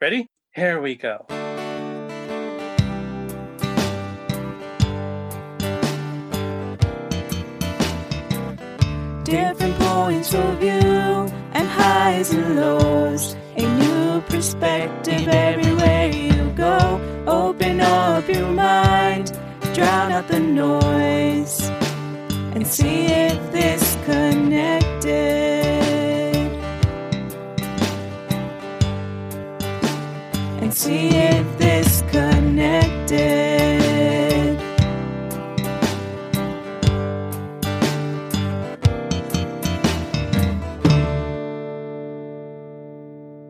Ready? Here we go. Different points of view and highs and lows. A new perspective everywhere you go. Open up your mind, drown out the noise, and see if this connected. See this connected.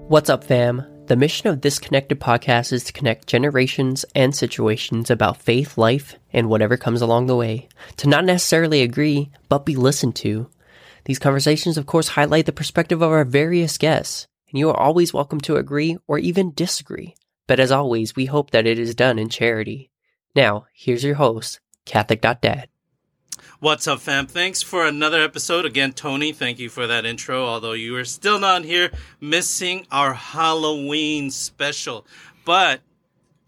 What's up, fam? The mission of this connected podcast is to connect generations and situations about faith, life, and whatever comes along the way. To not necessarily agree, but be listened to. These conversations, of course, highlight the perspective of our various guests, and you are always welcome to agree or even disagree. But as always, we hope that it is done in charity. Now, here's your host, Catholic.dad. What's up, fam? Thanks for another episode. Again, Tony, thank you for that intro. Although you are still not here, missing our Halloween special. But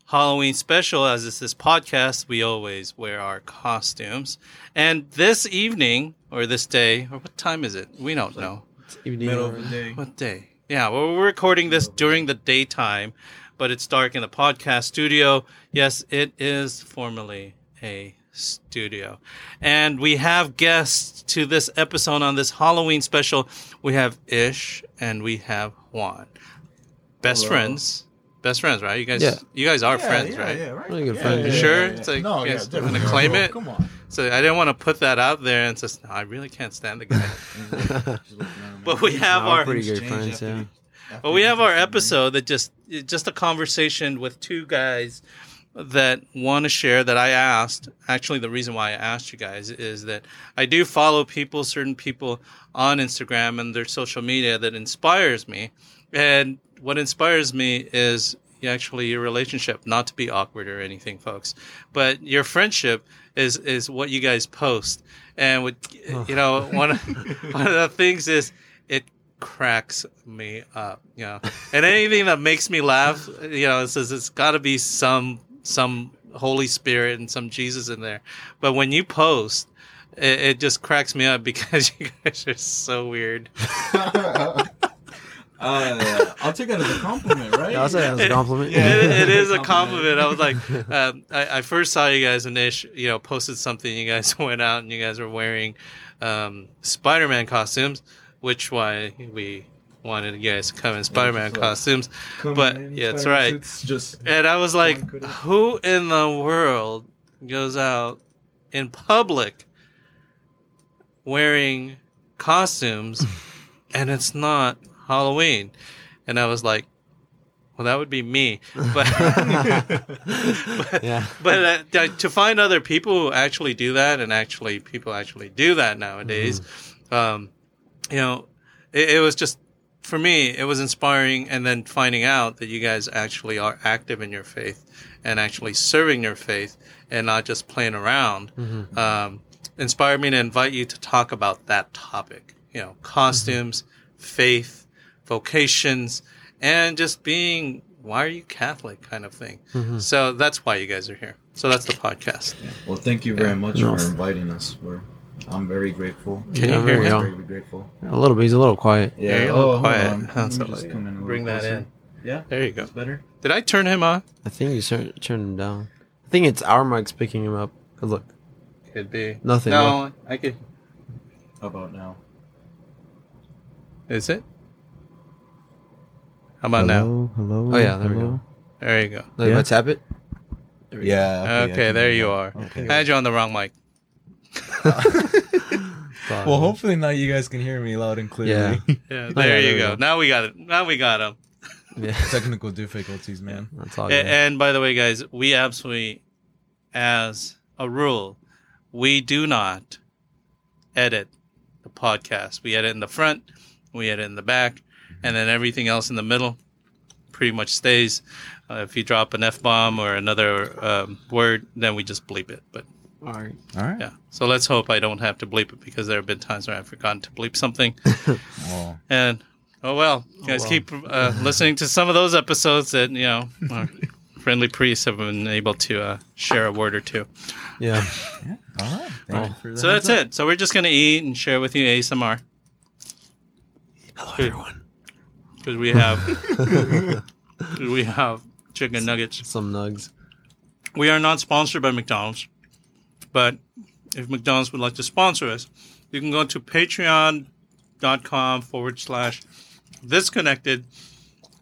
Halloween special, as it's this podcast, we always wear our costumes. And this evening, or this day, or what time is it? We don't know. Middle of the day. What day? Yeah, well, we're recording this during the daytime, but it's dark in the podcast studio. Yes, it is formally a studio. And we have guests to this episode on this Halloween special. We have Ish and we have Juan. Best Hello. friends. Best friends, right? You guys Yeah. you guys are Yeah, friends, yeah, right? Yeah, right. Really good yeah, friends. You yeah, sure? yeah, It's like, no, you yeah, guys definitely. gonna claim it? Come on. So I didn't want to put that out there and just no, I really can't stand the guy. But we have No, our pretty good friends, after yeah. Well, we have our episode that just just a conversation with two guys that want to share that I asked. Actually, the reason why I asked you guys is that I do follow people, certain people on Instagram and their social media that inspires me. And what inspires me is actually your relationship, not to be awkward or anything, folks, but your friendship is is what you guys post. And with you know, one of, one of the things is cracks me up, you know. And anything that makes me laugh, you know, it says it's got to be some some Holy Spirit and some Jesus in there. But when you post, it, it just cracks me up because you guys are so weird. Uh, I'll take that as a compliment, right? Yeah, I'll say that was a compliment. It, it is a compliment. I was like, um, I, I first saw you guys and Ish, you know, posted something. You guys went out and you guys were wearing um, Spider-Man costumes, which why we wanted you guys to come in Spider-Man so- costumes. Come but in, yeah, that's right. It's just And I was like, who in the world goes out in public wearing costumes and it's not Halloween? And I was like, well, that would be me. But, but, Yeah. but uh, to find other people who actually do that and actually people actually do that nowadays, um, you know, it, it was just for me, it was inspiring. And then finding out that you guys actually are active in your faith and actually serving your faith and not just playing around, mm-hmm. um, inspired me to invite you to talk about that topic. You know, costumes, mm-hmm. faith, vocations, and just being why are you Catholic kind of thing. Mm-hmm. So that's why you guys are here. So that's the podcast. Well, thank you very much No. for inviting us. We're, I'm very grateful. Can Yeah, you there hear we him? Very grateful. A little bit. He's a little quiet. Yeah, you're a oh, little hold quiet. on. Huh, Let me just like, come in a little bring that closer. in. Yeah, There you go. That's better. Did I turn him on? I think you turn turn him down. I think it's our mics picking him up. 'Cause look, Could be. Nothing, No, I could. How about now? Is it? How about now? hello, hello. Oh yeah, there we go. There you go. Look, Yeah. Let's tap it. There we. Yeah. I Okay, can there hear you are. Okay. I had you on the wrong mic. Sorry. Well, hopefully now you guys can hear me loud and clearly. Yeah. Yeah, yeah, there you go. go. Now we got it. Now we got him. Yeah, Technical difficulties, man. that's all. A- good. And by the way, guys, we absolutely, as a rule, we do not edit the podcast. We edit in the front, we edit in the back, and then everything else in the middle pretty much stays. Uh, if you drop an F bomb or another um, word, then we just bleep it. But all right. All right. yeah, so let's hope I don't have to bleep it because there have been times where I've forgotten to bleep something. Well, And Oh well, you guys keep uh, listening to some of those episodes that you know our friendly priests have been able to uh, share a word or two. Yeah. All right. Thank you that. So that's it. So we're just gonna eat and share with you ASMR Hello, everyone. because we have we have chicken nuggets. Some nugs. We are not sponsored by McDonald's, but if McDonald's would like to sponsor us, you can go to patreon.com forward slash disconnected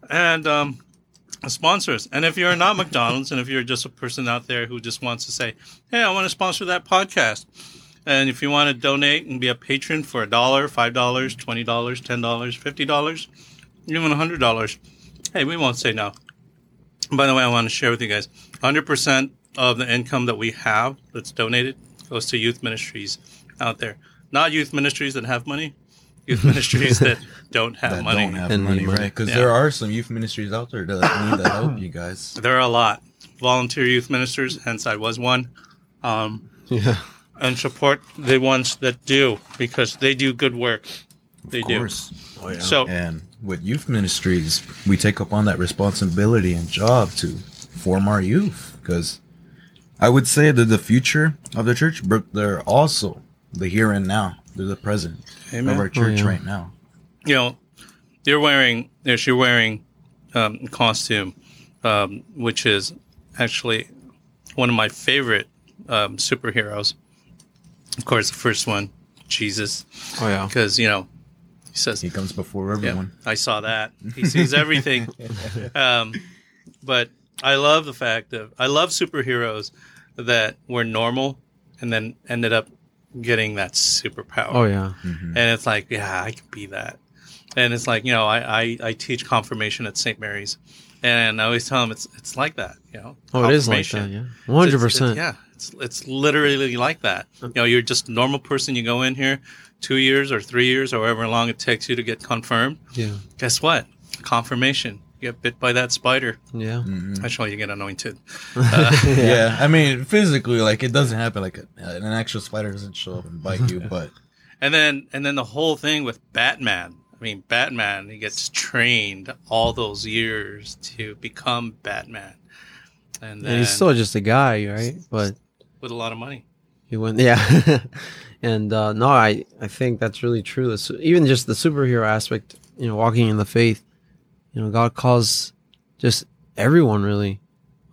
and um, sponsor us. And if you're not McDonald's and if you're just a person out there who just wants to say, hey, I want to sponsor that podcast. And if you want to donate and be a patron for a dollar, five dollars, twenty dollars, ten dollars, fifty dollars, even a hundred dollars, hey, we won't say no. By the way, I want to share with you guys 100% of the income that we have that's donated goes to youth ministries out there. Not youth ministries that have money, youth ministries that don't have that money. don't have And money, right? Because Yeah. there are some youth ministries out there that need the help, you guys. there are a lot. Volunteer youth ministers, hence I was one. Um, Yeah. and support the ones that do because they do good work. They Of do. Oh, yeah. So, And with youth ministries, we take up on that responsibility and job to form our youth. Because I would say that the future of the church, but they're also the here and now. They're the present Amen. of our church yeah. right now. you know, you're wearing, yes, you're wearing um, costume, um, which is actually one of my favorite um, superheroes. Of course, the first one, Jesus, Oh yeah. because you know he says, He comes before "Yeah, everyone. I saw that." He sees everything. um, but I love the fact that I love superheroes that were normal and then ended up getting that superpower Oh yeah. Mm-hmm. and it's like yeah i could be that and it's like you know i i, I teach confirmation at st mary's and i always tell them it's it's like that you know Oh, it is like that. Yeah. One hundred It's- it's- percent. yeah it's it's literally like that uh, you know you're just a normal person you go in here two years or three years or however long it takes you to get confirmed Yeah. guess what confirmation you get bit by that spider Yeah. actually you get anointed Yeah. I mean, physically, like it doesn't happen. Like a, an actual spider doesn't show up and bite you, but And then and then the whole thing with Batman. I mean, Batman, he gets trained all those years to become Batman. And then And he's still just a guy, right? But with a lot of money. he went. Yeah. and uh, no, I I think that's really true. The Even just the superhero aspect, you know, walking in the faith, you know, God calls just everyone really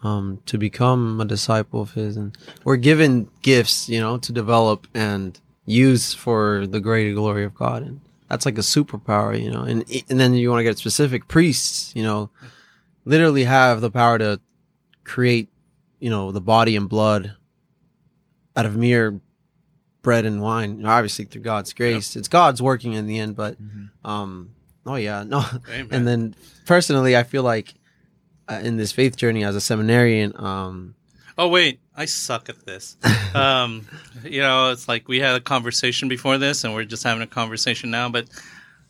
um, to become a disciple of His, and we're given gifts, you know, to develop and use for the greater glory of God, and that's like a superpower, you know. And and then you want to get specific priests, you know, literally have the power to create, you know, the body and blood out of mere bread and wine. Obviously through God's grace, it's God's working in the end, but um, oh yeah, no. Amen. And then personally, I feel like uh, in this faith journey as a seminarian, um, Oh wait, I suck at this. um, you know, it's like we had a conversation before this, and we're just having a conversation now. But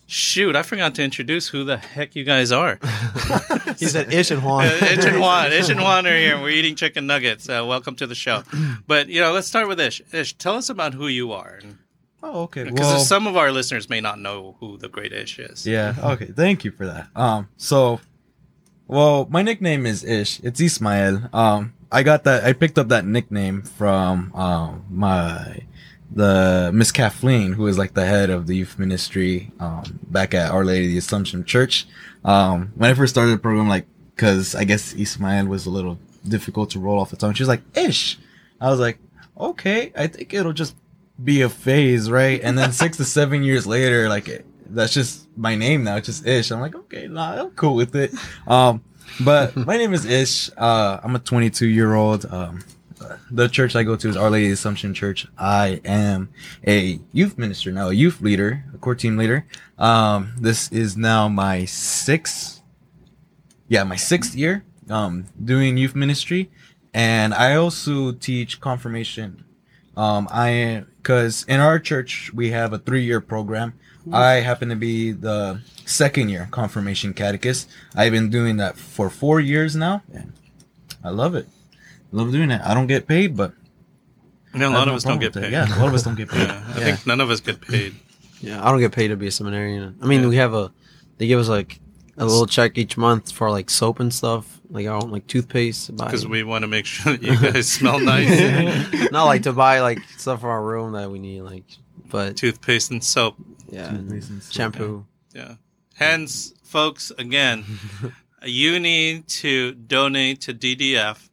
shoot, I forgot to introduce who the heck you guys are. he said Ish and Juan. Uh, Ish and Juan, Ish and Juan are here. We're eating chicken nuggets. Uh, welcome to the show. But you know, let's start with Ish. Ish, tell us about who you are, oh, okay. because Well, some of our listeners may not know who the Great Ish is. Yeah. Okay. Thank you for that. Um. So, well, my nickname is Ish. It's Ismael. Um. I got that. I picked up that nickname from um my the Miss Kathleen, who is like the head of the youth ministry um back at Our Lady of the Assumption Church. Um. When I first started the program, like, cause I guess Ismael was a little difficult to roll off the tongue. She was like Ish. I was like, okay. I think it'll just be a phase, right? And then six to seven years later, like that's just my name now. It's just Ish. I'm like, okay, nah, I'm cool with it. Um, but my name is Ish. Uh, I'm a 22 year old. Um, the church I go to is Our Lady Assumption Church. I am a youth minister now, a youth leader, a core team leader. Um, this is now my sixth, yeah, my sixth year, um, doing youth ministry. And I also teach confirmation um, I because in our church we have a three-year program. I happen to be the second year confirmation catechist. I've been doing that for four years now, and I love it. love doing it. I don't get paid, but You know, a I have lot no of us don't get paid. Yeah, a lot of us don't get paid. Yeah, I Yeah. think none of us get paid. Yeah, I don't get paid to be a seminarian. I mean, we have a they give us like a little check each month for like soap and stuff, like our own like toothpaste. Because we want to make sure that you guys smell nice. not like to buy like stuff for our room that we need, like, but Toothpaste and soap. yeah, Toothpaste and soap. shampoo. Yeah. Hence, folks, again, you need to donate to DDF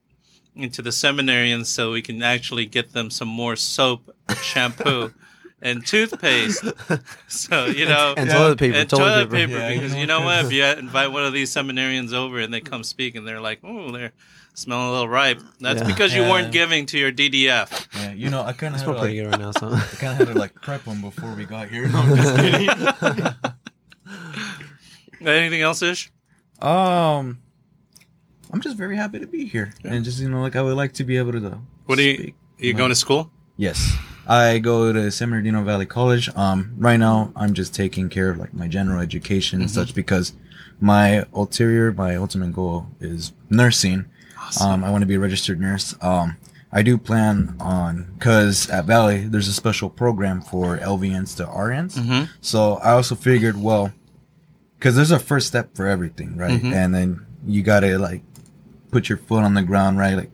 into the seminarians so we can actually get them some more soap, shampoo, and toothpaste. So, you know, And toilet paper, and toilet toilet paper. paper, Yeah, because you you know. know what? If you invite one of these seminarians over and they come speak and they're like, oh, they're smelling a little ripe, that's Yeah. because you Yeah. weren't giving to your DDF. Yeah, you know, I kind of had to, pretty like, right now, so. I kind of had to like prep them before we got here. No, I'm just. Anything else, Ish? um, I'm just very happy to be here, and just you know, like I would like to be able to. What are you, speak. you going to school? Yes. I go to San Bernardino Valley College. Um, right now I'm just taking care of like my general education and such because my ulterior, my ultimate goal is nursing. Um, I want to be a registered nurse. Um, I do plan on, cause at Valley, there's a special program for LVNs to RNs. Mhm. So I also figured, well, cause there's a first step for everything, right? Mhm. And then you gotta like put your foot on the ground, right? Like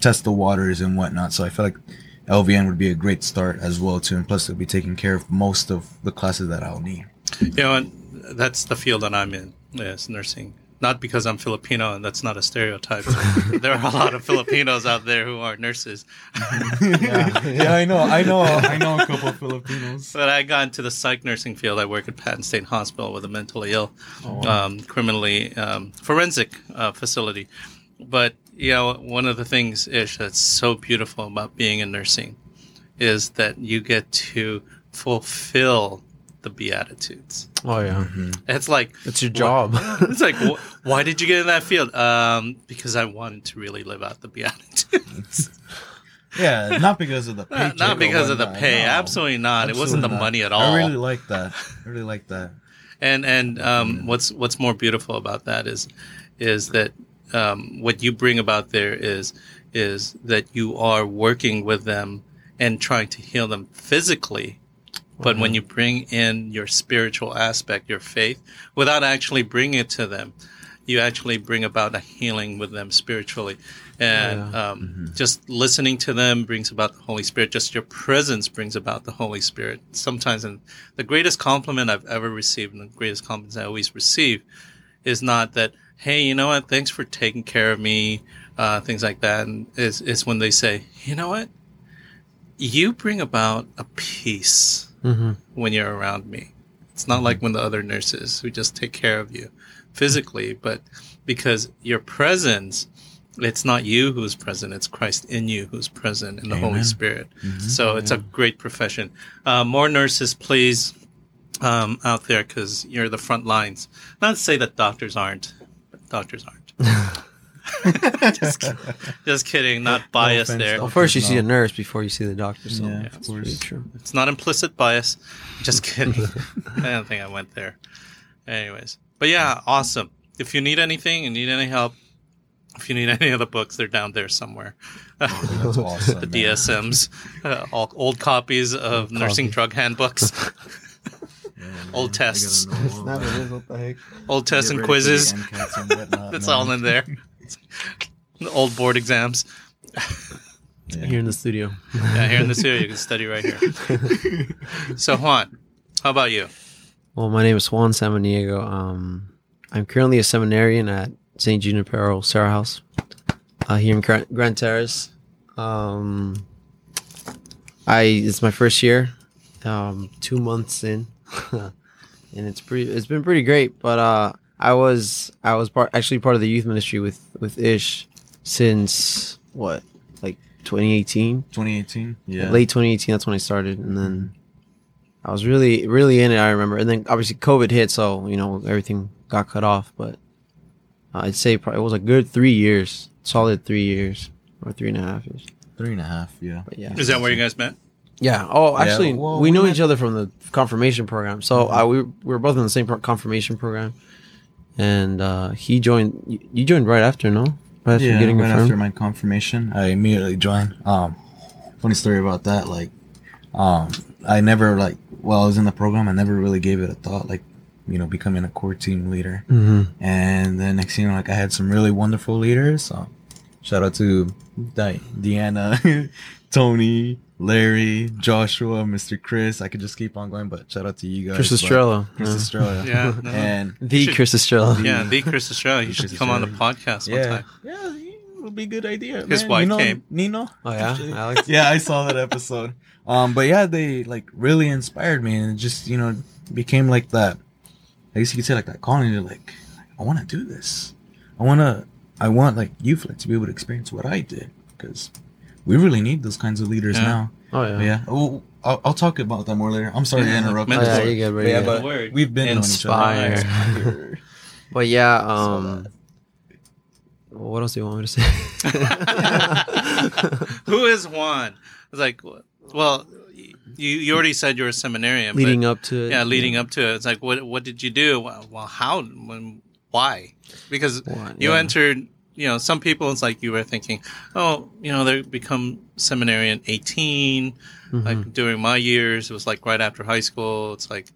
test the waters and whatnot. So I feel like LVN would be a great start as well too, and plus it'll be taking care of most of the classes that I'll need. You know, and that's the field that I'm in. Yes, nursing. Not because I'm Filipino, and that's not a stereotype. there are a lot of Filipinos out there who are nurses. yeah, I know, I know, I know a couple of Filipinos. But I got into the psych nursing field. I work at Patton State Hospital with a mentally ill, um, criminally um, forensic uh, facility. But you know, one of the things, Ish, that's so beautiful about being in nursing is that you get to fulfill the beatitudes. Oh yeah, It's like it's your job. it's like, wh- why did you get in that field? Um, because I wanted to really live out the beatitudes. Yeah, not because of the pay. not, not because of the pay. Absolutely not. it wasn't the money at all. I really like that. I really like that. and and um, what's what's more beautiful about that is is that um, what you bring about there is is that you are working with them and trying to heal them physically but when you bring in your spiritual aspect your faith without actually bringing it to them you actually bring about a healing with them spiritually. And um, just listening to them brings about the holy spirit. Just your presence brings about the holy spirit. Sometimes and the greatest compliment i've ever received and the greatest compliments i always receive is not that hey you know what thanks for taking care of me uh, things like that and is, is when they say you know what you bring about a peace hmm when you're around me. It's not like when the other nurses who just take care of you physically, but because your presence, it's not you who's present, it's Christ in you who's present in the Holy Amen. Spirit. So it's a great profession. Uh, more nurses, please, um, out there because you're the front lines. Not to say that doctors aren't, doctors aren't. just, just kidding, not biased offense, there. Well, first you see a nurse before you see the doctor. So Yeah, that's of pretty course. true. It's not implicit bias. Just kidding. I don't think I went there. Anyways, but yeah, awesome. If you need anything and need any help, if you need any of the books, they're down there somewhere. That's awesome. the man. DSMs, uh, all old copies of nursing drug handbooks, Yeah, old I tests. gotta know more about it. What the heck? old tests and ready for the quizzes. And whatnot, That's man. all in there. the old board exams. Yeah. Here in the studio. Yeah, here in the studio, you can study right here. So Juan, how about you? Well, my name is Juan Samaniego. Um, I'm currently a seminarian at St. Junipero Serra House uh, here in Gran, Grand Terrace. Um, I it's my first year, um, two months in, and it's pretty. It's been pretty great. But uh, I was I was part actually part of the youth ministry with with Ish since what like 2018 2018. Yeah. late 2018 that's when i started and then i was really really in it i remember and then obviously covid hit so you know everything got cut off but i'd say probably it was a good three years solid three years or three and a half years Three and a half. Yeah. but yeah Is that where you guys met? Yeah oh Yeah, actually well, we we knew each other from the confirmation program so I, we, we were both in the same confirmation program and uh he joined you, joined right after no right after yeah, getting right confirmed after my confirmation, I immediately joined. Um, funny story about that. Like, um, I never like while I was in the program, I never really gave it a thought. Like, you know, becoming a core team leader. Mm-hmm. And then next thing like I had some really wonderful leaders. So shout out to Di- Deanna, Tony, Larry, Joshua, Mr. Chris. I could just keep on going, but shout out to you guys. Chris But- Estrella. Chris Yeah. Estrella. Yeah, no. And The should- Chris Estrella. Yeah, the Chris Estrella. You should Chris come on the Estrella. podcast one yeah, time. yeah, it would be a good idea. His man. wife you know, came. Nino. Oh yeah, Alex. yeah, I saw that episode. Um, but yeah, they like really inspired me, and it just you know became like that. I guess you could say like that calling. You're like, I want to do this. I want to. I want like you Flick, to be able to experience what I did because we really need those kinds of leaders Yeah. now. Oh yeah. But yeah. Oh, I'll, I'll talk about that more later. I'm sorry Yeah, to interrupt. like Oh, yeah, mentor. you good, bro, But yeah, you but. Word. we've been Inspire. On each other. Inspire. But yeah, Saw um, what else do you want me to say? Who is Juan? It's like, well, you you already said you're a seminarian. leading but, up to it. yeah, leading up to it. It's like, what what did you do? Well, well, how? When? Why? Because Why, you yeah. entered. You know, some people it's like you were thinking, oh, you know, they become seminarian 18. Mhm. Like during my years, it was like right after high school. It's like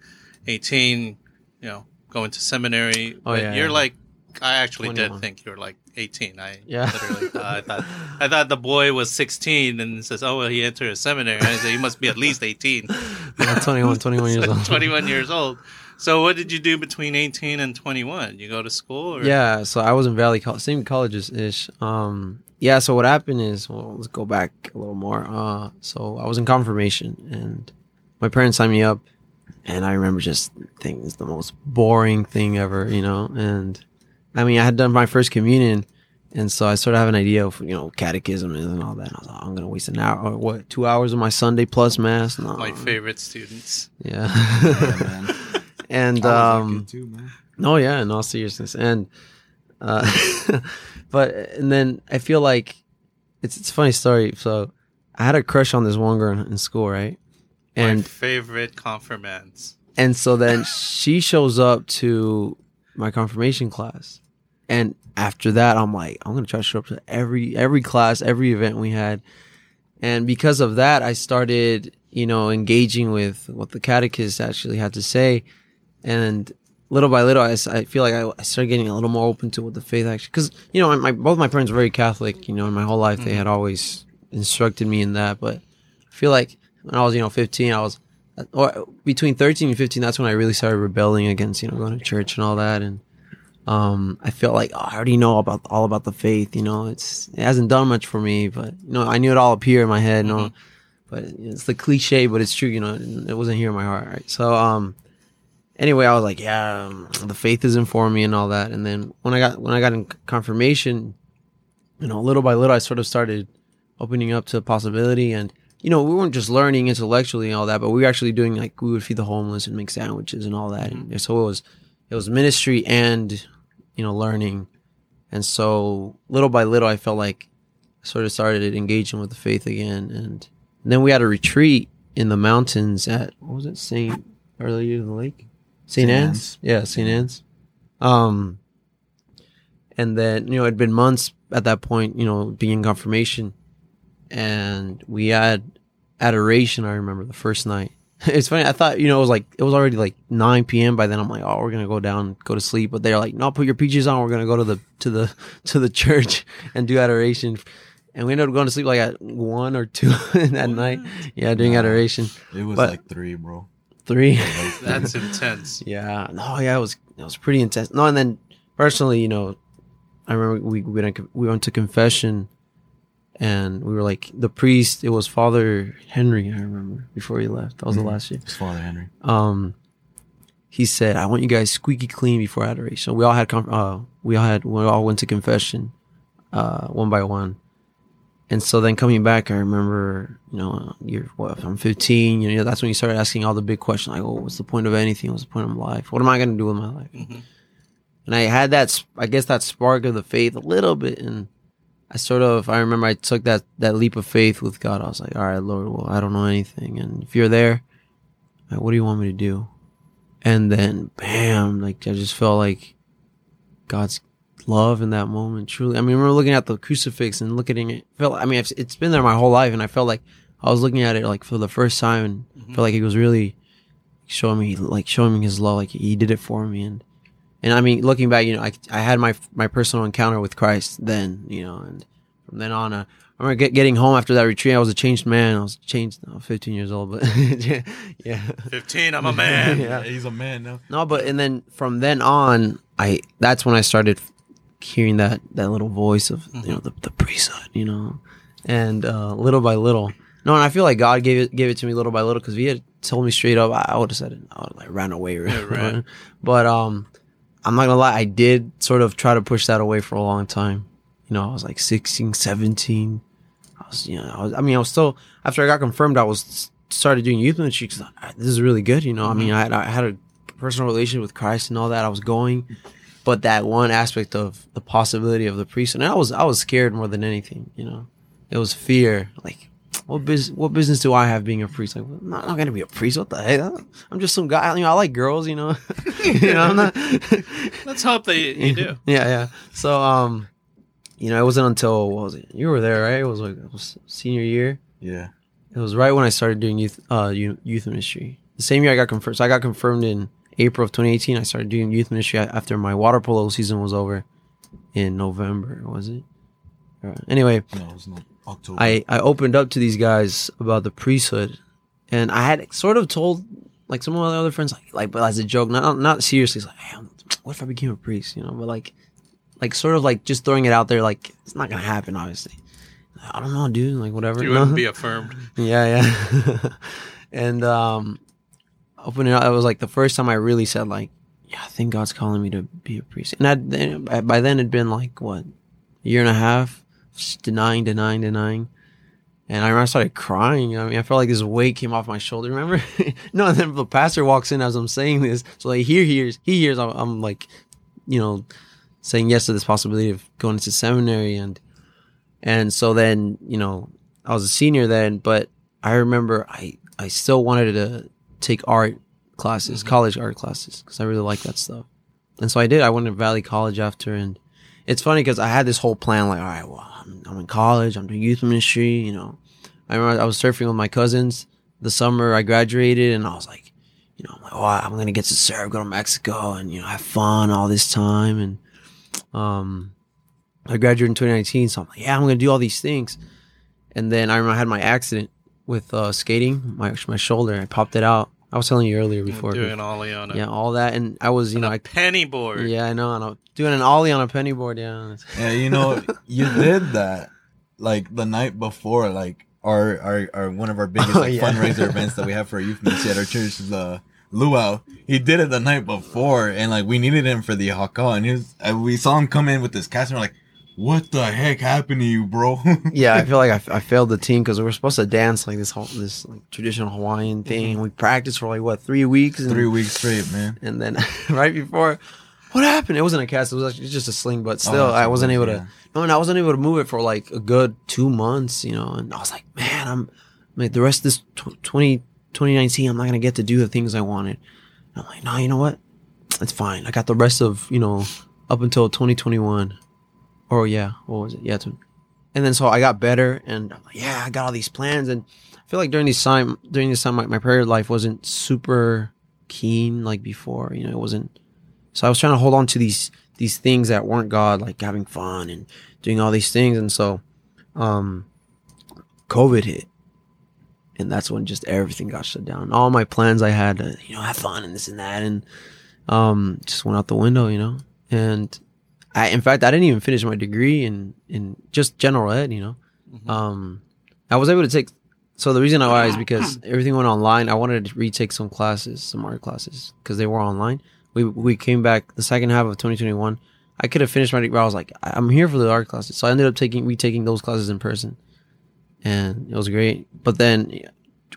18. You know, going to seminary. Oh, but yeah, you're yeah. like, I actually 21. did think you were like 18. I Yeah. literally thought, I thought I thought the boy was 16 and says, oh well, he entered a seminary. I said he must be at least 18. Yeah, 21, 21 years old. 21 years old. So what did you do between 18 and 21? You go to school or Yeah, so I was in Valley College, same colleges ish. Um, yeah, so what happened is, well, let's go back a little more. Uh, so I was in confirmation, and my parents signed me up, and I remember just thinking it's the most boring thing ever, you know. And I mean, I had done my first communion, and so I sort of have an idea of you know catechism is and all that. I was like, I'm gonna waste an hour, or what, two hours of my Sunday plus mass? No, my favorite students. yeah. Yeah, man. and I um, kid too, man. no, yeah, in all seriousness, and uh, but and then I feel like it's it's a funny story. So I had a crush on this one girl in, in school, right? my And favorite confirmands. and so then she shows up to my confirmation class, and after that, I'm like, I'm gonna try to show up to every every class, every event we had, and because of that, I started, you know, engaging with what the catechist actually had to say, and little by little, I feel like I, I started getting a little more open to what the faith actually, because you know, my both my parents were very Catholic, you know, in my whole life they had always instructed me in that, but I feel like when I was, you know, 15, I was, or between 13 and 15, that's when I really started rebelling against, you know, going to church and all that, and um, I felt like oh, I already know about all about the faith. You know, it's it hasn't done much for me, but you know, I knew it all up here in my head. You know, but it's the cliche, but it's true. You know, it wasn't here in my heart. Right. So, um, anyway, I was like, yeah, um, the faith is in for me and all that. And then when I got when I got in confirmation, you know, little by little, I sort of started opening up to possibility and. You know, we weren't just learning intellectually and all that, but we were actually doing like we would feed the homeless and make sandwiches and all that. And so it was, it was ministry and you know, learning. And so little by little, I felt like I sort of started engaging with the faith again. And, then we had a retreat in the mountains at, what was it, St. earlier in the lake? St. St. Anne's? Anne's. Yeah, St. Anne's. Um, and then, you know, it'd been months at that point, you know, being in confirmation. And we had adoration, I remember the first night. It's funny. I thought, you know, it was like, it was already like 9 p.m. by then. I'm like, oh, we're going to go down, go to sleep. But they're like, no, put your PJs on. We're going to go to the, to the, to the church and do adoration. And we ended up going to sleep like at one or two at night. Yeah, doing Nah. adoration. It was But- like three, bro. Three. That's intense. Yeah. No, yeah, it was it was pretty intense. No, and then personally, you know, I remember we we went we went to confession, and we were like the priest. It was Father Henry. I remember before he left. That was Mhm. the last year. It's Father Henry. Um, he said, "I want you guys squeaky clean before adoration." We all had conf- uh, we all had we all went to confession, uh, one by one. And so then coming back, I remember, you know, you're what? I'm 15. You know, that's when you started asking all the big questions, like, "Oh, what's the point of anything? What's the point of life? What am I going to do with my life?" Mhm. And I had that, I guess, that spark of the faith a little bit, and I sort of, I remember I took that that leap of faith with God. I was like, "All right, Lord, well, I don't know anything, and if you're there, like, what do you want me to do?" And then, bam! Like I just felt like God's love in that moment. Truly, I mean, I remember looking at the crucifix and looking at it. Felt, I mean, it's- it's been there my whole life, and I felt like I was looking at it like for the first time, and felt like it was really showing me like showing me his love, like he did it for me, and and I mean, looking back, you know, I I had my my personal encounter with Christ then, you know, and from then on, uh, I remember get, getting home after that retreat. I was a changed man. I was changed. I was 15 years old, but yeah, yeah. 15, I'm a man. Yeah. he's a man now. No, but and then from then on, I that's when I started hearing that that little voice of you know the the priesthood, you know, and uh, little by little. No, and I feel like God gave it gave it to me little by little because if He had told me straight up, I, I would have said it. I would have like ran away. right. but um, I'm not gonna lie, I did sort of try to push that away for a long time. You know, I was like 16, 17. I was, you know, I was. I mean, I was still after I got confirmed, I was started doing youth ministry because this is really good. You know, I mean, I, had- I had a personal relationship with Christ and all that. I was going, but that one aspect of the possibility of the priest, and I was I was scared more than anything. You know, it was fear. Like, what business? What business do I have being a priest? Like, I'm not, not gonna be a priest. What the heck? I'm just some guy. You know, I like girls. You know, you know, I'm not. Let's hope that you, you do. yeah, yeah. So, um, you know, it wasn't until what was it? You were there, right? It was like it was senior year. Yeah. It was right when I started doing youth, uh, youth youth ministry. The same year I got confirmed. So I got confirmed in April of 2018. I started doing youth ministry after my water polo season was over in November. Was it? Uh, Anyway, No, it was not October. I, I opened up to these guys about the priesthood, and I had sort of told like some of my other friends like like but as a joke, not not seriously. It's like, hey, what if I became a priest? You know, but like like sort of like just throwing it out there. Like it's not gonna happen, obviously. I don't know, dude. Like whatever. You wouldn't be affirmed. Yeah, yeah. and um opening up, it was like the first time I really said like, yeah, I think God's calling me to be a priest. And I then uh, by then it'd been like what a year and a half, just denying, denying, denying. And I remember I started crying. I mean, I felt like this weight came off my shoulder. Remember? no, and then the pastor walks in as I'm saying this. So like he hears, he hears. I'm, I'm like, you know, saying yes to this possibility of going into seminary, and and so then you know I was a senior then, but I remember I I still wanted to take art classes, college art classes, because I really like that stuff. And so I did. I went to Valley College after, and it's funny because I had this whole plan like, all right, well, I'm, I'm in college, I'm doing youth ministry, you know. I remember I was surfing with my cousins the summer I graduated, and I was like, you know, I'm like, oh, I'm gonna get to surf, go to Mexico, and you know, have fun all this time, and um, I graduated in 2019, so I'm like, yeah, I'm gonna do all these things. And then I remember I had my accident with uh, skating, my my shoulder. I popped it out. I was telling you earlier before. Doing an ollie on a, yeah, all that, and I was, you on know, a I, penny board. yeah, I know, I know, doing an ollie on a penny board. Yeah, Yeah, you know, you did that like the night before, like our our, our one of our biggest Oh, yeah. fundraiser events that we have for our youth ministry at our church is the luau. He did it the night before, and like we needed him for the haka, and he was, uh, we saw him come in with this cast, and we're like, "What the heck happened to you, bro?" yeah. I feel like I, I failed the team because we were supposed to dance like this whole this like traditional Hawaiian mm-hmm. thing. We practiced for like what three weeks, and, Three weeks straight, man. and then right before, what happened? It wasn't a cast. It was actually just a sling, but oh, still, that's I wasn't was, able yeah. to. No, and I wasn't able to move it for like a good two months, you know. And I was like, man, I'm like the rest of this tw 20, 2019, I'm not gonna get to do the things I wanted. And I'm like, no, you know what? It's fine. I got the rest of you know up until 2021, or yeah, what was it? Yeah, tw- and then so I got better, and yeah, I got all these plans, and I feel like during this time, during this time, my, my prayer life wasn't super keen like before. You know, it wasn't. So I was trying to hold on to these these things that weren't God, like having fun and doing all these things, and so, um, COVID hit, and that's when just everything got shut down. All my plans I had, to, you know, have fun and this and that, and um, just went out the window, you know. And I, in fact, I didn't even finish my degree in in just general ed, you know. Um, I was able to take. So the reason I why is because everything went online. I wanted to retake some classes, some art classes, because they were online. We we came back the second half of 2021. I could have finished my degree. I was like, I'm here for the art classes, so I ended up taking retaking those classes in person, and it was great. But then,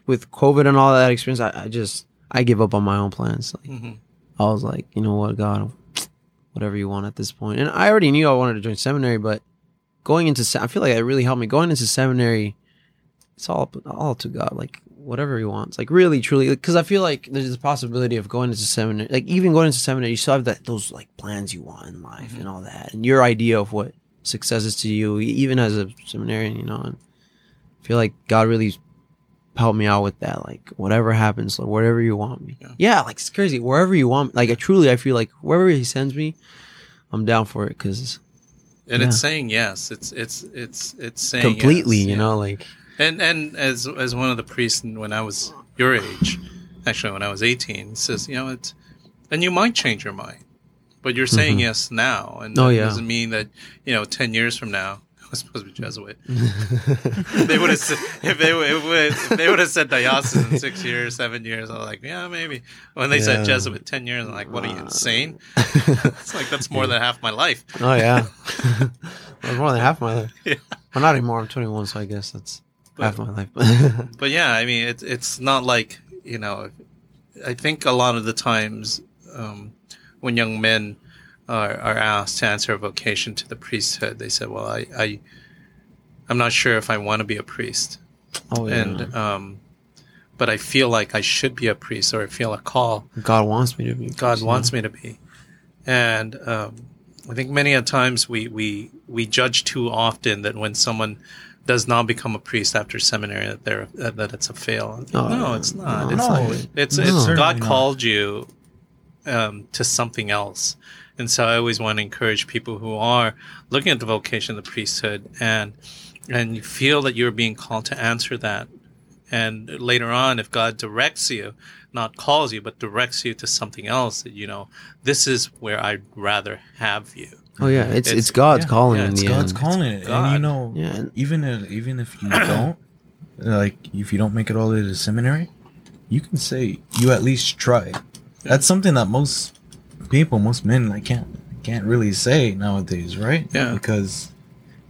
with COVID and all that experience, I, I just I give up on my own plans. Like, Mhm. I was like, you know what, God, whatever you want at this point. And I already knew I wanted to join seminary, but going into se- I feel like it really helped me going into seminary. It's all all to God, like whatever He wants, like really, truly. Because I feel like there's a possibility of going into seminary, like even going into seminary, you still have that those like plans you want in life mm-hmm. and all that, and your idea of what success is to you, even as a seminarian, you know. And I feel like God really help me out with that. Like whatever happens, like whatever you want me. Yeah. Yeah, like it's crazy. Wherever you want, like I truly, I feel like wherever he sends me, I'm down for it because and Yeah. it's saying yes. It's it's it's it's saying completely, yes, you yeah. know, like And and as as one of the priests when I was your age, actually when I was eighteen, says you know it's and you might change your mind, but you're saying Mhm. yes now, and Oh, that yeah. doesn't mean that you know ten years from now. Was supposed to be Jesuit. they would have said if they if they would have said diocesan in six years, seven years. I was like, yeah, maybe. When they said Jesuit ten years, I'm like, what are you insane? it's like that's more than half my life. oh yeah, Well, more than half my life. Yeah. Well, not anymore. I'm 21, so I guess that's But- half my life. but yeah, I mean, it's it's not like you know. I think a lot of the times um, when young men are, are asked to answer a vocation to the priesthood, they say, "Well, I, I I'm not sure if I want to be a priest," oh yeah, and um, but I feel like I should be a priest, or I feel a call. God wants me to be. God wants me to be, and um, I think many a times we we we judge too often that when someone does not become a priest after seminary that they're uh, that it's a fail. Oh, no, it's not. no, it's no, it's, no. it's God called you um, to something else, and so I always want to encourage people who are looking at the vocation of the priesthood and and you feel that you're being called to answer that, and later on, if God directs you, not calls you, but directs you to something else, that you know this is where I'd rather have you. Oh yeah, it's it's, It's- God's yeah, calling yeah, in it's the God's end. calling it, God. and you know, Yeah, even if, even if you don't, like, if you don't make it all the way to seminary, you can say you at least tried. That's something that most people, most men, like can't can't really say nowadays, right? Yeah. because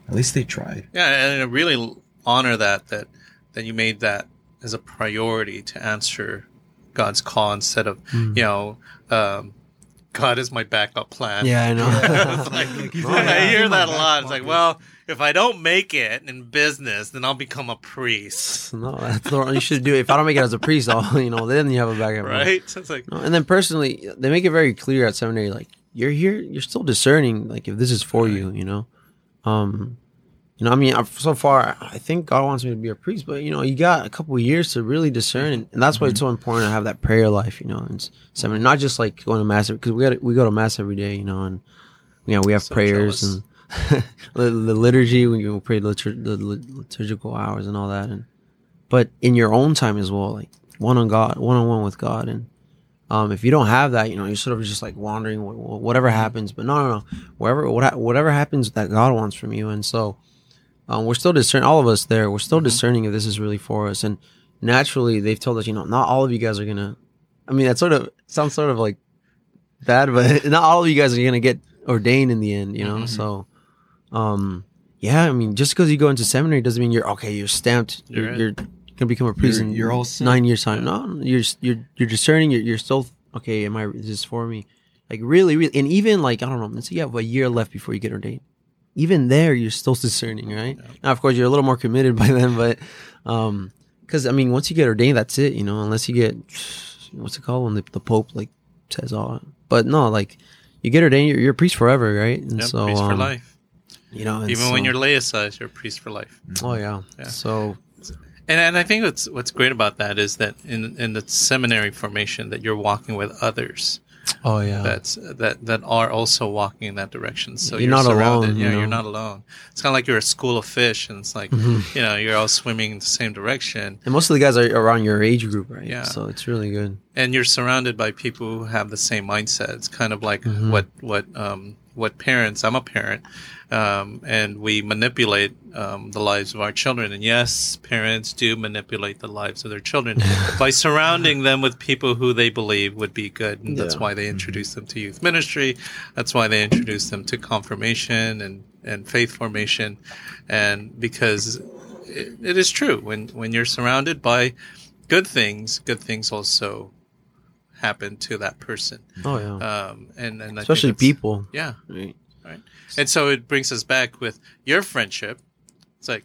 at least they tried. Yeah, and I really honor that that that you made that as a priority to answer God's call instead of Hmm. you know um, God is my backup plan. Yeah, I know. Like- Oh, I hear that a back lot. It's like, well, if I don't make it in business, then I'll become a priest, no, that's the you should do it. If I don't make it as a priest, I'll you know then you have a backup. right? It's like, No, and then personally, they make it very clear at seminary, like you're here, you're still discerning, like if this is for you, you know. Um, you know, I mean, I've, so far, I think God wants me to be a priest, but you know, you got a couple of years to really discern, and, and that's why it's so important to have that prayer life, you know, and seminary, not just like going to mass because we got we go to mass every day, you know, and you know we have So prayers jealous. and the, the liturgy, when you pray litur- the liturgical hours and all that, and but in your own time as well, like one on God, one on one with God, and um, if you don't have that, you know, you're sort of just like wandering, wh- wh- whatever happens. But no, no, no, whatever, what, whatever happens that God wants from you, and so um, we're still discerning. All of us there, we're still discerning if this is really for us. And naturally, they've told us, you know, not all of you guys are gonna. I mean, that sort of sounds sort of like bad, but not all of you guys are gonna get ordained in the end, you know. Mhm. So, um, yeah, I mean, just because you go into seminary doesn't mean you're okay. You're stamped. You're You're, you're gonna become a priest You're- in you're all set. nine years time. No, you're you're you're discerning. You're, you're still okay. Am I? Is this for me? Like really, really, and even like I don't know. Let's say you have a year left before you get ordained. Even there, you're still discerning, right? Now, of course, you're a little more committed by then, but um, because I mean, once you get ordained, that's it. You know, unless you get what's it called when the, the Pope like says all. But no, like you get ordained, you're, you're a priest forever, right? And yeah, so, priest for um, life. You know, Even when you're laicized, you're a priest for life. oh yeah. Yeah. So And and I think what's what's great about that is that in in the seminary formation that you're walking with others oh yeah. that's that that are also walking in that direction. So You're not surrounded- alone, you Yeah, know? you're not alone. It's kind of like you're a school of fish, and it's like Mhm. you know you're all swimming in the same direction, and most of the guys are around your age group, right? Yeah. So it's really good. and you're surrounded by people who have the same mindset. It's kind of like Mhm. what what um, what parents. I'm a parent, um, and we manipulate um, the lives of our children. And yes, parents do manipulate the lives of their children by surrounding them with people who they believe would be good. And that's Yeah. why they introduce them to youth ministry. That's why they introduce them to confirmation and and faith formation, and because it, it is true when when you're surrounded by good things, good things also happen to that person. Oh yeah. Um, and, and Especially people. Yeah. Right. And so it brings us back with your friendship. It's like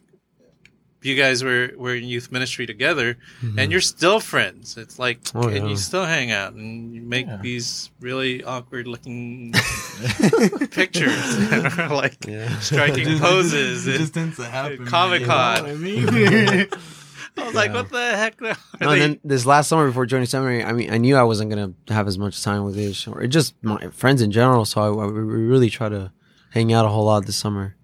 you guys were, were in youth ministry together and you're still friends. It's like, Mm-hmm. Oh, and yeah. you still hang out and you make Yeah. these really awkward looking pictures are like Yeah. striking poses. It and- just tends to happen. Comic-Con. You know I mean? I was like, what the heck? No, and they- then this last summer before joining seminary, I mean, I knew I wasn't gonna have as much time with Ish or just my friends in general. So I, I we really try to hang out a whole lot this summer.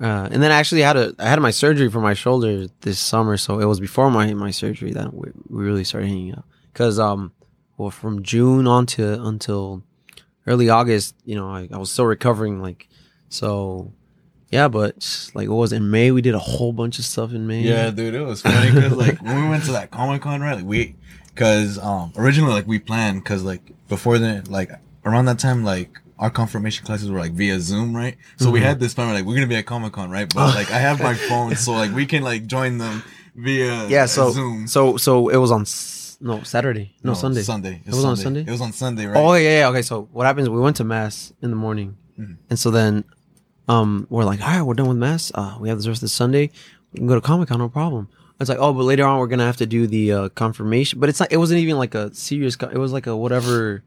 Uh, and then actually, I had a I had my surgery for my shoulder this summer, so it was before my my surgery that we, we really started hanging out. Cause um, well, from June on to until early August, you know, I, I was still recovering. Like, so yeah, but like what was it, in May? We did a whole bunch of stuff in May. Yeah, dude, it was funny because like when we went to that Comic Con, right? Like we, because um originally like we planned because like before then like around that time like our confirmation classes were like via Zoom, right? So we had this plan like we're gonna be at Comic Con, right? But like I have my phone, so like we can like join them via yeah so Zoom. so so it was on s- no saturday no, sunday Sunday. It was on Sunday? It was on Sunday, right? oh yeah yeah okay so what happens we went to mass in the morning Mhm. and so then um we're like all right we're done with mass. Uh we have the rest of the sunday. We can go to comic-con no problem. It's like oh but later on we're gonna have to do the uh confirmation. But it's not it wasn't even like a serious co- it was like a whatever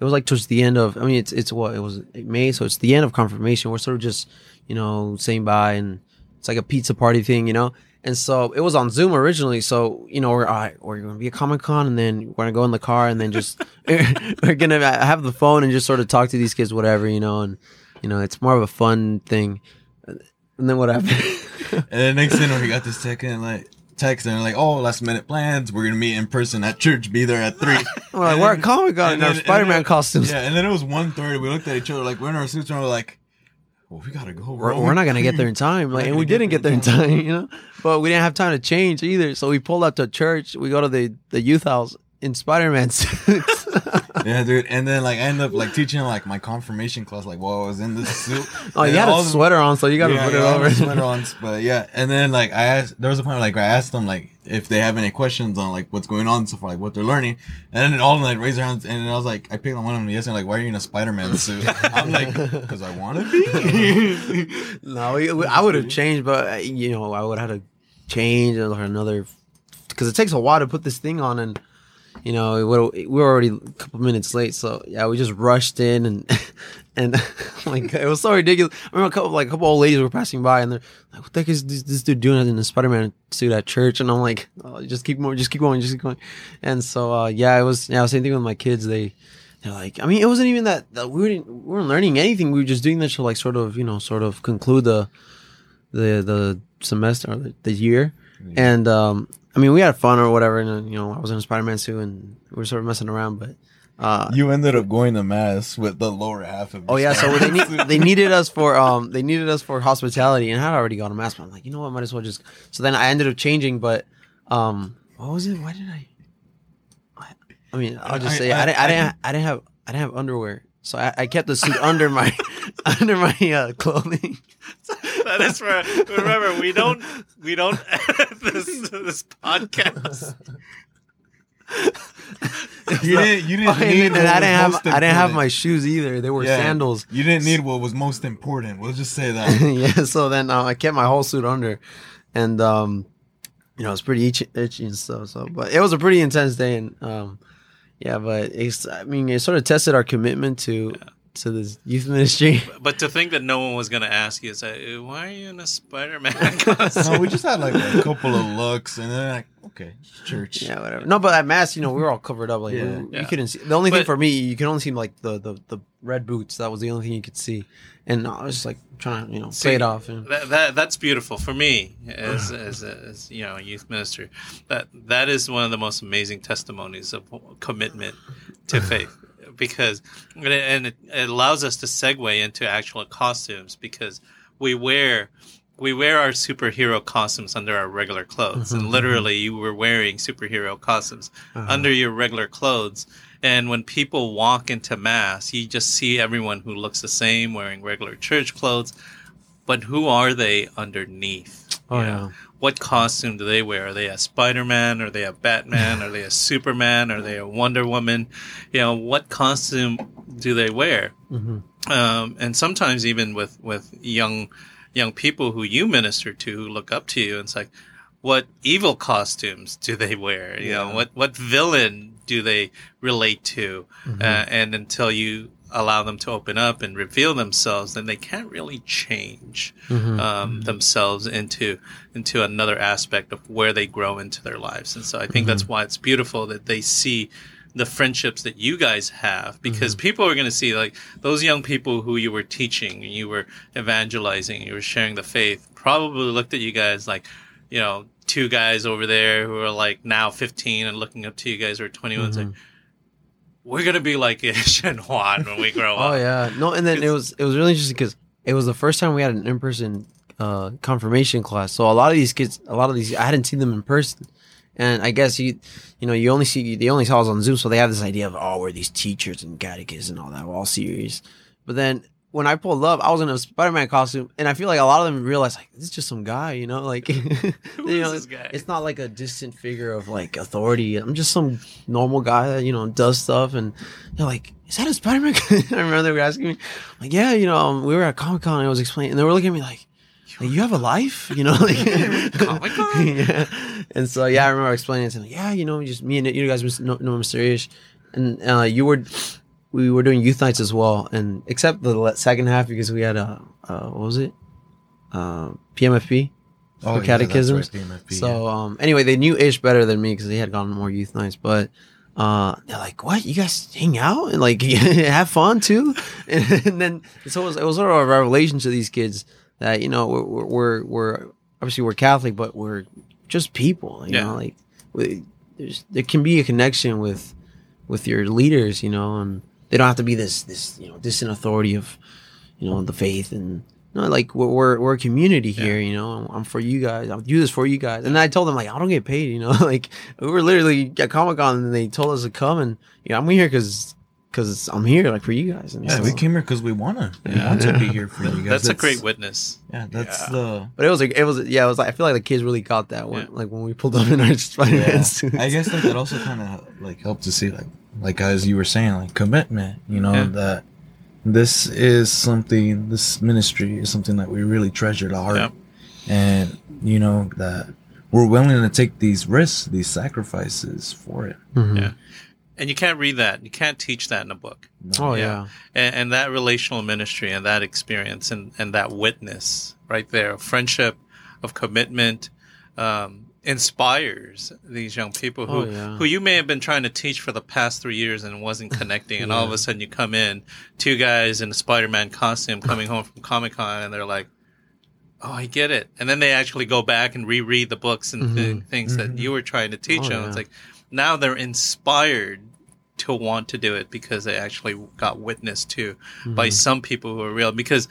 it was like towards the end of i mean it's it's what it was may so it's the end of confirmation. We're sort of just you know saying bye and it's like a pizza party thing you know? And so it was on Zoom originally. So you know, we're all right, we're gonna be at Comic Con, and then we're gonna go in the car, and then just we're gonna have the phone and just sort of talk to these kids, whatever, you know. And you know, it's more of a fun thing. Uh, and then what happened? And then next thing we got this text and like text and like, oh, last minute plans. We're gonna meet in person at church. Be there at three. we're like, we're at Comic Con in our Spider Man costumes. Yeah, and then it was 1.30. We looked at each other like we're in our suits and we're like, well, we gotta go. We're, we're not gonna get there in time, like, and we gonna didn't get there in time, you know. But we didn't have time to change either, so we pulled up to church. We go to the the youth house in Spider Man suits. Yeah, dude. And then like I end up like teaching like my confirmation class like while I was in this suit. oh, you had a sweater on, so you gotta yeah, put yeah, it over. sweater on, but yeah. And then like I asked, there was a point like I asked them like if they have any questions on like what's going on so far, like what they're learning. And then all of them like raised their hands, and then I was like, I picked on one of them yesterday, like, why are you in a Spider Man suit? I'm like, because I want to be. No, I would have changed, but you know, I would have had to change or another because it takes a while to put this thing on, and you know, we were already a couple minutes late, so yeah, we just rushed in and and like it was so ridiculous. I remember a couple like a couple old ladies were passing by, and they're like, "What the heck is this, this dude doing in the Spider Man suit at church?" And I'm like, oh, "Just keep going, just keep going, just keep going." And so uh, yeah, it was yeah, same thing with my kids. They they're like, I mean, it wasn't even that, that we weren't we weren't learning anything. We were just doing this to like sort of you know sort of conclude the the the semester or the, the year. And um, I mean, we had fun or whatever. And you know, I was in a Spider Man suit, and we were sort of messing around. But uh, you ended up going to mass with the lower half of. oh yeah, so they need, they needed us for um they needed us for hospitality, and I had already gone to mass. But I'm like, you know what, might as well just. So then I ended up changing, but um, what was it? Why did I? I, I mean, I'll just I- say I, I- didn't, I, I- didn't I didn't have I didn't have underwear. So I, I kept the suit under my under my uh, clothing. that is for remember we don't we don't edit this this podcast. You didn't. You didn't and, need. and what I didn't have most I didn't have my shoes either. They were Yeah, sandals. You didn't need what was most important. We'll just say that. yeah. So then uh, I kept my whole suit under, and um, you know, it's pretty itchy, itchy and stuff. So, but it was a pretty intense day, and um, yeah. But it's I mean, it sort of tested our commitment to to the youth ministry. But to think that no one was going to ask you is that "Uh, why are you in a Spider-Man costume? no, we just had like a couple of looks, and then like, okay, church. yeah, whatever. No, but at mass, you know, we were all covered up. Like Yeah. we- Yeah. you couldn't see. The only thing for me, you could only see like the, the the red boots. That was the only thing you could see, and I was just like trying to you know See, play it off. And, That, that that's beautiful for me as as, as you know a youth minister. That that is one of the most amazing testimonies of commitment to faith because and it, and it, allows us to segue into actual costumes because we wear we wear our superhero costumes under our regular clothes. And mm-hmm, mm-hmm. literally you were wearing superhero costumes uh-huh. under your regular clothes. And when people walk into mass you just see everyone who looks the same wearing regular church clothes. But who are they underneath? Oh, yeah. know, What costume do they wear? Are they a Spider Man? Are they a Batman? are they a Superman? Are they a Wonder Woman? You know, what costume do they wear? Mhm. Um, and sometimes even with, with young young people who you minister to who look up to you, it's like, what evil costumes do they wear? You know, what what villain do they relate to? Uh, and until you allow them to open up and reveal themselves, then they can't really change mm-hmm. um, themselves into into another aspect of where they grow into their lives. And so I think that's mm-hmm. why it's beautiful that they see the friendships that you guys have because mm-hmm. people are going to see like those young people who you were teaching and you were evangelizing you were sharing the faith probably looked at you guys like you know two guys over there who are like now 15 and looking up to you guys who are 21 It's like we're going to be like Ish and Juan when we grow up. Oh yeah, no, and then it was it was really interesting because it was the first time we had an in person uh, confirmation class. So a lot of these kids, a lot of these, I hadn't seen them in person, and I guess you, you know, you only see they only saw us on Zoom, so they have this idea of oh, we're these teachers and catechists and all that, we're all serious. But then when I pulled up, I was in a Spider Man costume, and I feel like a lot of them realized like this is just some guy, you know, like you is know, this guy? it's not like a distant figure of like authority. I'm just some normal guy that you know does stuff, and they're like, "Is that a Spider Man?" I remember they were asking me, like, "Yeah, you know, um, we were at Comic Con, and I was explaining, and they were looking at me like." Like, you have a life, you know, like yeah. And so, yeah, I remember explaining it to them. Yeah, you know, just me and you guys know, know Mr. Ish, and uh, you were, we were doing youth nights as well, and except the second half because we had a, uh, what was it, uh, PMFP Oh, for yeah, that's catechisms. right, PMFP, so, um, anyway, they knew Ish better than me because they had gone to more youth nights, but. Uh, they're like, what? You guys hang out and like have fun too, and, then so it was, it was sort of a revelation to these kids that you know we're we're, we're, we're obviously we're Catholic, but we're just people. You Yeah. know, like we, there's there can be a connection with with your leaders. You know, and they don't have to be this this you know distant authority of you know the faith and. No, like we're we're, we're a community here, you know. I'm for you guys. I'll do this for you guys. And I told them like I don't get paid, you know. like we were literally at Comic Con and they told us to come and you know I'm here because because I'm here like for you guys. And Yeah, so- we came here because we wanna. We want to be here for you guys. that's, a great witness Yeah, that's Yeah. the. But it was like it was yeah, it was like I feel like the kids really got that one. Yeah. Like when we pulled up in our Spider Man Yeah. suits. I guess like that also kind of like helped to see like like as you were saying like commitment. You know Yeah. that this is something. This ministry is something that we really treasure to heart, Yeah. and you know that we're willing to take these risks, these sacrifices for it. Mhm. Yeah. and you can't read that you can't teach that in a book Oh Yeah. yeah. and, and that relational ministry and that experience and, and that witness right there friendship of commitment um, inspires these young people who, Oh, yeah. who you may have been trying to teach for the past three years and wasn't connecting. And all of a sudden you come in two guys in a spider-man costume coming home from comic-con and they're like oh i get it. And then they actually go back and reread the books and th- things that you were trying to teach Mm-hmm. Oh, them. It's like now they're inspired to want to do it because they actually got witnessed to by Mm-hmm. some people who are real. Because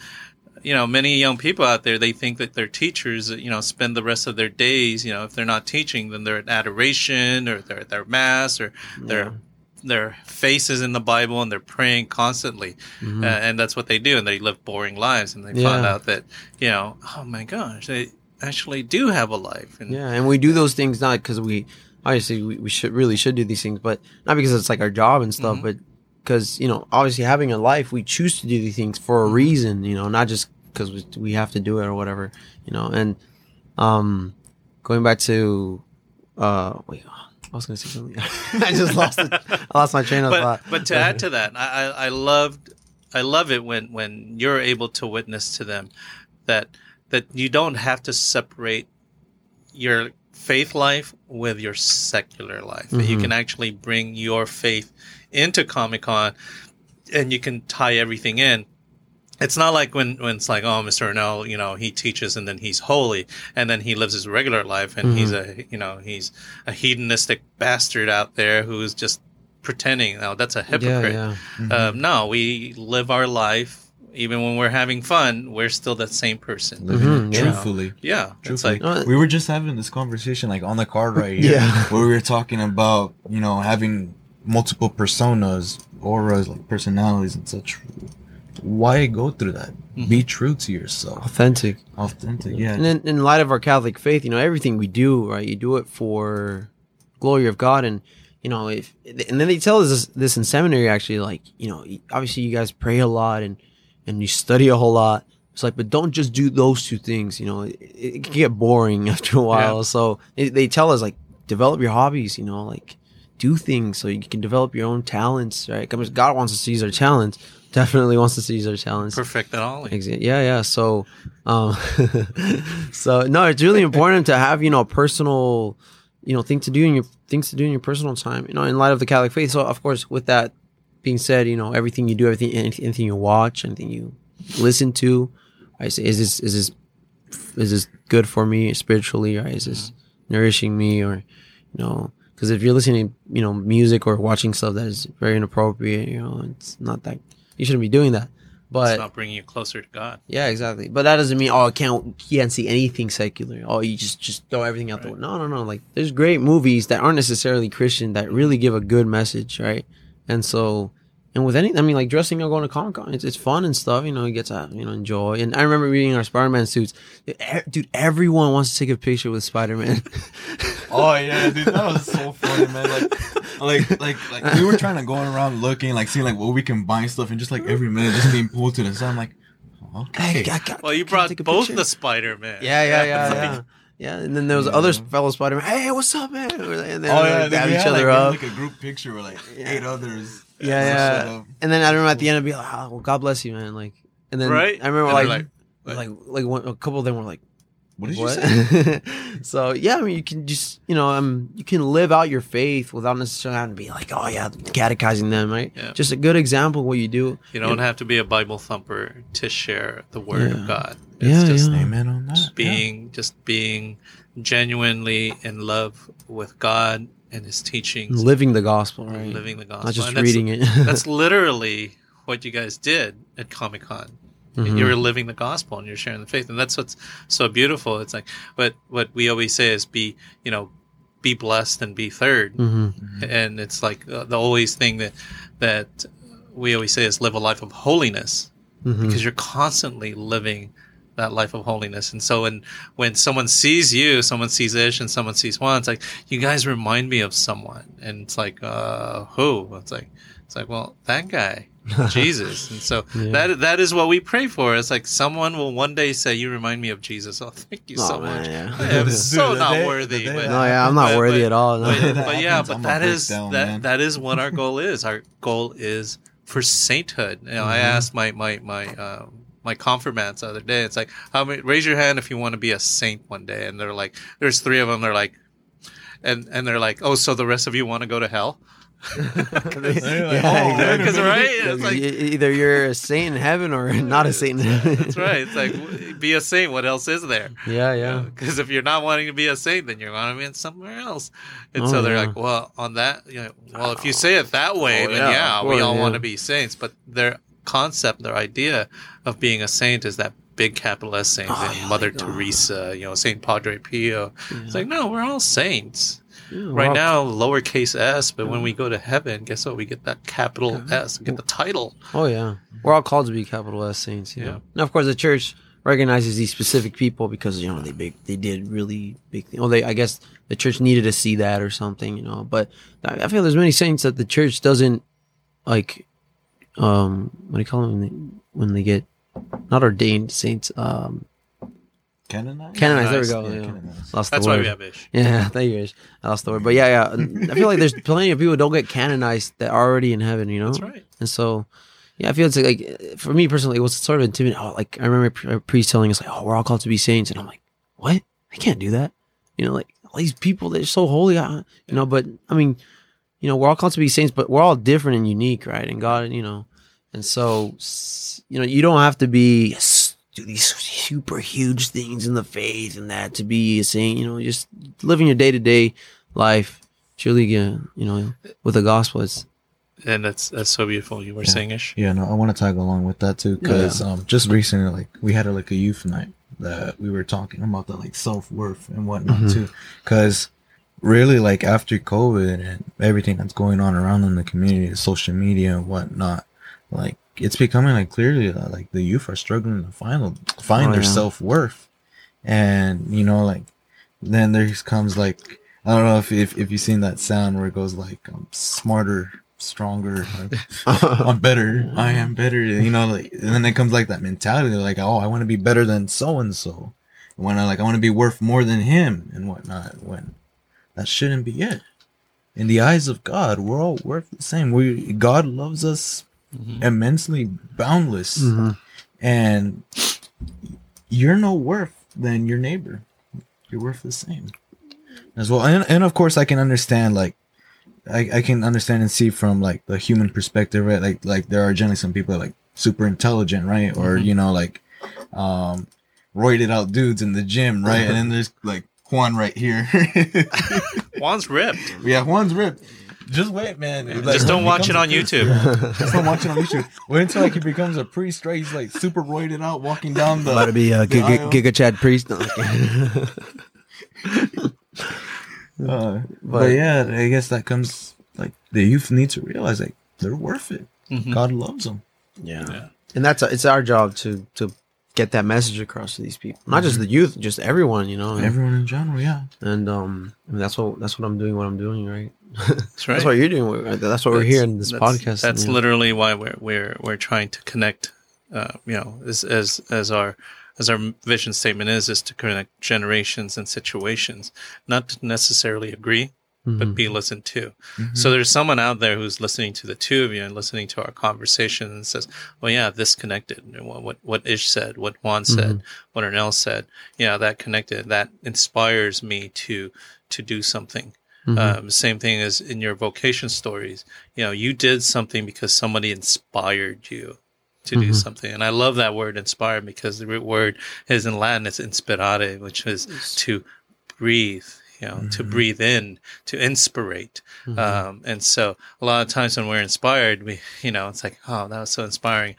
you know many young people out there they think that their teachers you know spend the rest of their days you know if they're not teaching then they're at adoration or they're at their mass or their their faces in the bible and they're praying constantly. Uh, and that's what they do and they live boring lives and they found Yeah. out that you know oh my gosh they actually do have a life and Yeah, and we do those things not because we obviously we, we should really should do these things, but not because it's like our job and stuff, but because you know obviously having a life, we choose to do these things for a reason, you know, not just because we, we have to do it or whatever, you know. And um, going back to uh, wait, I was gonna say something. I just lost it. I lost my train of but thought. but to add to that, I, I loved I love it when when you're able to witness to them that that you don't have to separate your faith life with your secular life. That you can actually bring your faith into Comic Con and you can tie everything in. It's not like when, when it's like, oh, Mr. Arnell, you know, he teaches and then he's holy and then he lives his regular life and he's a, you know, he's a hedonistic bastard out there who's just pretending. Now that's a hypocrite. yeah. Um, no, we live our life. Even when we're having fun, we're still that same person. Living it Mhm, yeah. truthfully. Yeah. It's Truthfully. like, we were just having this conversation like on the card right here Yeah. where we were talking about you know having multiple personas auras like personalities and such why go through that mm-hmm. be true to yourself Authentic. authentic yeah And in, in light of our Catholic faith, you know, everything we do, right, you do it for glory of God. And, you know, if, and then they tell us this, this in seminary, actually, like, you know, obviously you guys pray a lot and, and you study a whole lot. It's like, but don't just do those two things. You know, it, it can get boring after a while. Yeah. So they, they tell us like, develop your hobbies, you know, like do things so you can develop your own talents, right? God wants to use our talents, definitely wants to use our talents. Perfect at all. Yeah, yeah. So, um, so no, it's really important to have you know personal, you know, thing to do in your things to do in your personal time. You know, in light of the Catholic faith. So, of course, with that being said, you know, everything you do, everything, anything, anything you watch, anything you listen to, I say, is this is this is this good for me spiritually, or is this nourishing me, or you know, because if you're listening, to, you know, music or watching stuff that is very inappropriate, you know, it's not that you shouldn't be doing that. But it's not bringing you closer to God. yeah, exactly. But that doesn't mean oh, I can't can't see anything secular. Oh, you just just throw everything out the window. No, no, no. Like there's great movies that aren't necessarily Christian that really give a good message, right? And so, and with any, I mean, like dressing or going to Comic Con, it's it's fun and stuff. You know, you get to you know enjoy. And I remember reading our Spider Man suits. Dude, everyone wants to take a picture with Spider Man. Oh yeah, dude, that was so funny, man. Like, like, like, like we were trying to go around looking, like seeing like what we can buy and stuff, and just like every minute just being pulled to the side. I'm like, okay, Well, you brought both the Spider Man. Yeah, yeah, yeah, yeah. Yeah, and then there was other fellow Spider Man. Hey, what's up, man? And then oh they yeah, would dab each had, other like, up. like a group picture with like Yeah. eight others. Yeah, Set yeah. And then I remember at the end, I'd be like, oh, well, God bless you, man. Like, and then Right? I remember And like, they're like, like, like, one, a couple of them were like, What did you say? so yeah, I mean, you can just, you know, um, you can live out your faith without necessarily having to be like, oh yeah, catechizing them, right? Yeah. Just a good example of what you do. You don't have to be a Bible thumper to share the Word Yeah. of God. Yeah, It's just yeah. Amen on that. just being just being genuinely in love with God and His teachings, Living the gospel, right? living the gospel. Not just And that's- reading it. that's literally what you guys did at Comic Con. Mhm. You were living the gospel and you're sharing the faith, and that's what's so beautiful. It's like, but what we always say is be, you know, be blessed and be 3rd Mhm. and it's like uh, the always thing that that we always say is live a life of holiness Mhm. because you're constantly living that life of holiness. And so when when someone sees you, someone sees Ish and someone sees Juan, it's like you guys remind me of someone. And it's like, uh who? It's like it's like, well, that guy. Jesus. And so Yeah. that that is what we pray for. It's like someone will one day say, You remind me of Jesus. Oh, thank you Oh, so man, much. yeah. I am so the not day- worthy. but, No, yeah, I'm not but- worthy but- at all. no. but, but yeah, but I'm that gonna break is down, that man. that is what our goal is. Our goal is for sainthood. You know, I Mm-hmm. asked my my my uh, my confirmants the other day. It's like, how many? Raise your hand if you want to be a saint one day. And they're like, there's three of them. They're like, and and they're like, oh, so the rest of you want to go to hell? yeah, oh, exactly. Because right, it's like either you're a saint in heaven or not a saint in heaven. that's right. It's like be a saint. What else is there? Yeah, yeah. Because if you're not wanting to be a saint, then you're going to be somewhere else. And Oh, so they're yeah. like, well, on that, you know, well, if you oh. say it that way, Oh, then yeah, yeah, of we all yeah. want to be saints. But their concept, their idea of being a saint is that big capital S saint, Oh, and yeah, Mother oh. Teresa, you know, Saint Padre Pio. It's like, no, we're all saints. Yeah, Right now, lowercase s, but when we go to heaven, guess what? We get that capital S, we get the title. Oh yeah, we're all called to be capital S saints. Yeah. Now, of course, the church recognizes these specific people because you know they big they did really big. Thing. Well, oh, they I guess the church needed to see that or something. You know, but I feel there's many saints that the church doesn't like. Um, what do you call them when they, when they get not ordained saints? Um, Canonized? canonized. There we go. Yeah, yeah. canonized. Lost That's the why word. we have Ish. Yeah, thank you. Ish. I lost the word, but yeah, yeah. I feel like there's plenty of people who don't get canonized that are already in heaven. You know, That's right. and so, yeah, I feel it's like, like for me personally, it was sort of intimidating. Oh, like I remember a priest telling us like, "Oh, we're all called to be saints," and I'm like, "What? I can't do that." You know, like all these people they're so holy. uh, You know, but I mean, you know, we're all called to be saints, but we're all different and unique, right? And God, you know, and so, you know, you don't have to be s- do these super huge things in the faith and that to be a saint. You know, just living your day to day life, truly, yeah, you know, with the gospel. It's And that's that's so beautiful. You were saying Ish. Yeah, no, I want to tag along with that too, because um, just recently, like we had a, like a youth night that we were talking about the like self worth and whatnot too, because really, like after COVID and everything that's going on around in the community, social media and whatnot, like it's becoming like clearly that like the youth are struggling to find find Oh, their yeah. self worth, and you know, like then there comes like I don't know if if, if you've seen that sound where it goes like um, smarter, stronger. Like, I'm better. I am better. You know, like, and then it comes like that mentality, like, oh, I want to be better than so and so. When I like, I want to be worth more than him and whatnot. When that shouldn't be it. In the eyes of God, we're all worth the same. We God loves us immensely boundless, Mhm. and you're no worth than your neighbor. You're worth the same as well. And, and of course, I can understand like I, I can understand and see from like the human perspective, right? Like like there are generally some people like super intelligent, right? Or you know like um roided out dudes in the gym, right? and then there's like Juan right here. Juan's ripped. yeah, Juan's ripped. Just wait, man. Like, Just don't watch it on becomes YouTube. Just don't watch it on YouTube. Wait until like he becomes a priest, right? He's like super roided out, walking down the. About to be a Giga, aisle. Giga Chad priest. No, Uh, but yeah, I guess that comes like the youth need to realize like they're worth it. Mhm. God loves them. yeah. Yeah. and that's it's our job to to get that message across to these people, not just the youth, just everyone. You know, and, Everyone in general, yeah. and um, I mean, that's what that's what I'm doing. What I'm doing, right? That's right. That's what you're doing. right? That's what we're That's- here in this that's- podcast. That's you literally why we're we're we're trying to connect. Uh, you know, as as as our as our vision statement is, is to connect generations and situations, not to necessarily agree, but be mm-hmm. listened to. So mm-hmm. there's someone out there who's listening to the two of you and listening to our conversation and says, "Well, yeah, this connected. What what, what Ish said, what Juan said, mm-hmm. what Ernell said. Yeah, that connected. That inspires me to to do something." Um, same thing as in your vocation stories. You know, you did something because somebody inspired you to do something. And I love that word inspired because the root word is in Latin, it's inspirare, which is to breathe, you know, to breathe in, to inspirate. Um, and so a lot of times when we're inspired, we, you know, it's like, oh, that was so inspiring.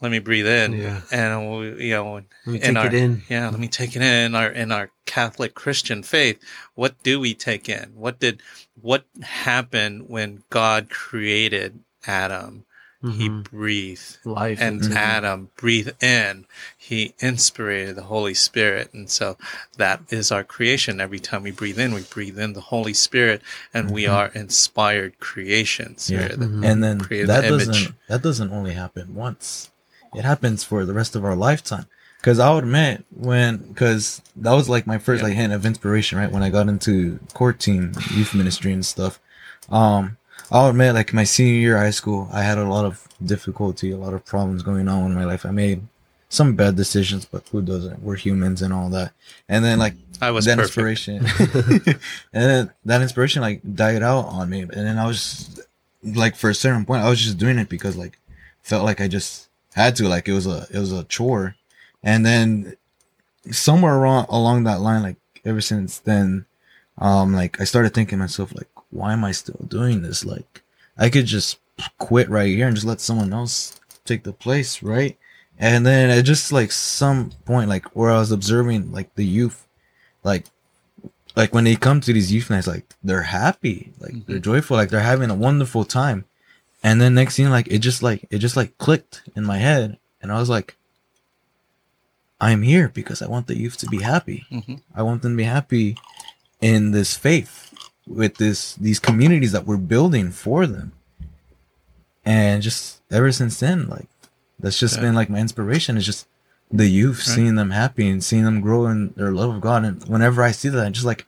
Let me breathe in. Yeah. And, we, you know, Let me in take our, it in. yeah, let me take it in our in our Catholic Christian faith. What do we take in? What did what happened when God created Adam? He mm-hmm. breathed life and into- Adam breathed in. He inspirated the Holy Spirit, and so that is our creation. Every time we breathe in, we breathe in the Holy Spirit, and we mm-hmm. are inspired creations. Yeah. We're the- mm-hmm. And then that the doesn't image. that doesn't only happen once. It happens for the rest of our lifetime. Because I'll admit when because that was like my first Yeah. like hint of inspiration, right? When I got into core team, youth ministry and stuff. Um, I'll admit like my senior year of high school, I had a lot of difficulty, a lot of problems going on in my life. I made some bad decisions, but who doesn't? We're humans and all that. And then like I was that perfect. inspiration and then that inspiration like died out on me and then i was like for a certain point i was just doing it because like felt like i just had to like it was a it was a chore and then somewhere along along that line like ever since then um like i started thinking to myself like why am i still doing this? Like i could just quit right here and just let someone else take the place right? And then at just like some point like where i was observing like the youth like like when they come to these youth nights like they're happy like they're joyful like they're having a wonderful time. And then next thing like it just like it just like clicked in my head. And i was like i'm here because i want the youth to be happy. Mhm. i want them to be happy in this faith with this these communities that we're building for them and just ever since then like that's just Yeah. been like my inspiration is just the youth Right. seeing them happy and seeing them grow in their love of god and whenever i see that i just like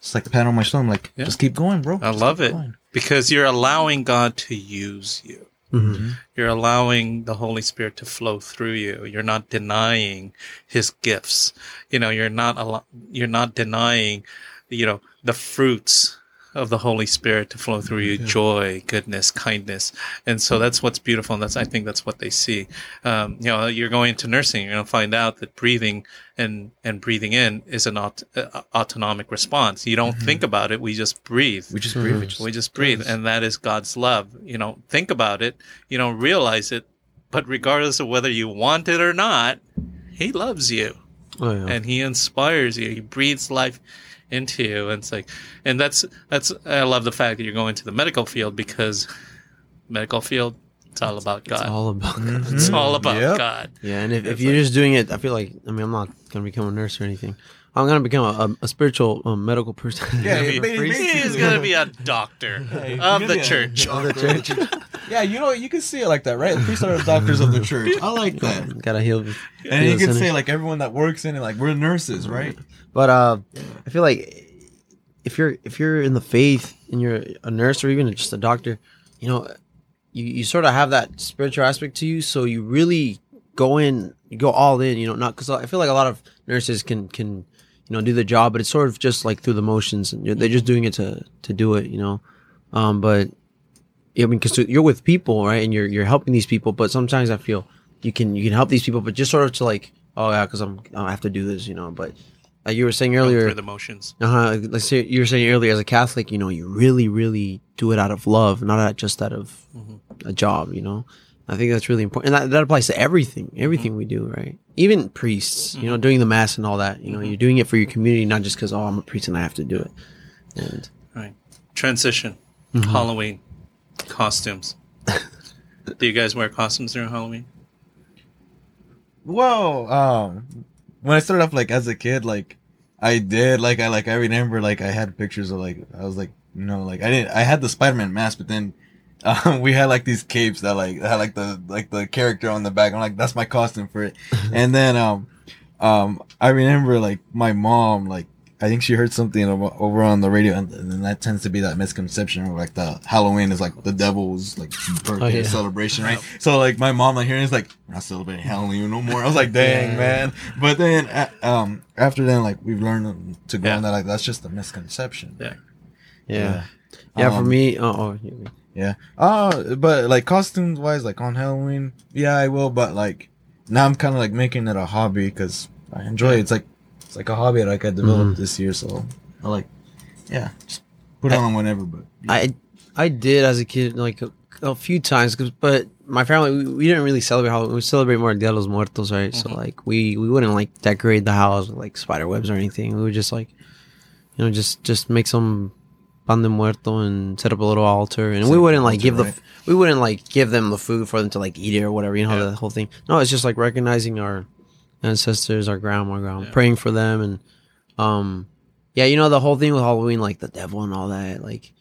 just like a pat on my shoulder i'm like Yeah. just keep going bro I Just love it going. because you're allowing God to use you. Mhm. You're allowing the Holy Spirit to flow through you. You're not denying His gifts. You know, you're not al- you're not denying, you know, the fruits of the Holy Spirit to flow through you: joy, goodness, kindness. And so that's what's beautiful, and that's I think that's what they see. Um, you know, you're going into nursing, you're going to find out that breathing and and breathing in is an aut- uh, autonomic response. You don't think about it; we just breathe. we just breathe we just, We just breathe, and that is God's love. You know, think about it. You don't realize it, but regardless of whether you want it or not, He loves you Oh, yeah. and He inspires you. He breathes life into you, and it's like, and that's that's. I love the fact that you're going to the medical field because medical field, it's all about God. it's all about It's all about Yep. God. Yeah, and if, if you're like- just doing it, I feel like I mean I'm not gonna become a nurse or anything. I'm gonna become a, a, a spiritual um, medical person. Yeah, He- He's going to be a doctor Hey, of the gonna- church. Of the church. Yeah you know you can see it like that right the priests are the doctors of the church i like that Gotta heal. and you can sinners. say like everyone that works in it like we're nurses right But uh, I feel like if you're if you're in the faith and you're a nurse or even just a doctor, you know, you, you sort of have that spiritual aspect to you, so you really go in, you go all in. You know, not because I feel like a lot of nurses can can you know do the job, but it's sort of just like through the motions, and you're, they're just doing it to to do it. You know, um, but I mean, because you're with people, right, and you're you're helping these people, but sometimes I feel you can you can help these people, but just sort of to like, oh yeah, because I'm I have to do this, you know. But like you were saying earlier, for the motions. uh-huh. Let's say you were saying earlier, as a Catholic, you know, you really, really do it out of love, not out just out of a job. You know, I think that's really important, and that, that applies to everything, everything we do, right? Even priests, you know, doing the mass and all that. You know, you're doing it for your community, not just because oh, I'm a priest and I have to do it. And Right. Transition. Mm-hmm. Halloween. Costumes. Do you guys wear costumes during Halloween? Whoa. Um, when I started off like as a kid, like I did, like I like I remember like I had pictures of like I was like you know like I didn't I had the Spider Man mask, but then um, we had like these capes that like had like the like the character on the back. I'm like that's my costume for it. and then um um I remember like my mom like. I think she heard something over on the radio, and, and that tends to be that misconception where like the Halloween is like the devil's like birthday yeah. celebration, right? So like my mom like hearing is like we're not celebrating Halloween no more. I was like, dang Yeah. man. But then uh, um after then like we've learned to go Yeah. on that like that's just a misconception. Yeah. yeah, yeah. for Um, me, oh, oh yeah. Yeah. Uh but like costumes wise, like on Halloween, yeah, I will. But like now I'm kind of like making it a hobby because I enjoy it. It's like it's like a hobby that like I developed Mhm. this year. So I like, yeah, just put it on whenever. But I I did as a kid like a, a few times, 'cause- but my family we, we didn't really celebrate Halloween. We celebrate more Dia de los Muertos, right? So like we we wouldn't like decorate the house with like spider webs or anything. We would just like you know just just make some pan de muerto and set up a little altar, and we wouldn't like altar, give the f we wouldn't like give them the food for them to like eat it or whatever. You know Yeah. the whole thing. No, it's just like recognizing our ancestors, our grandma, grandma, Yeah. praying for them, and um yeah, you know the whole thing with Halloween, like the devil and all that, like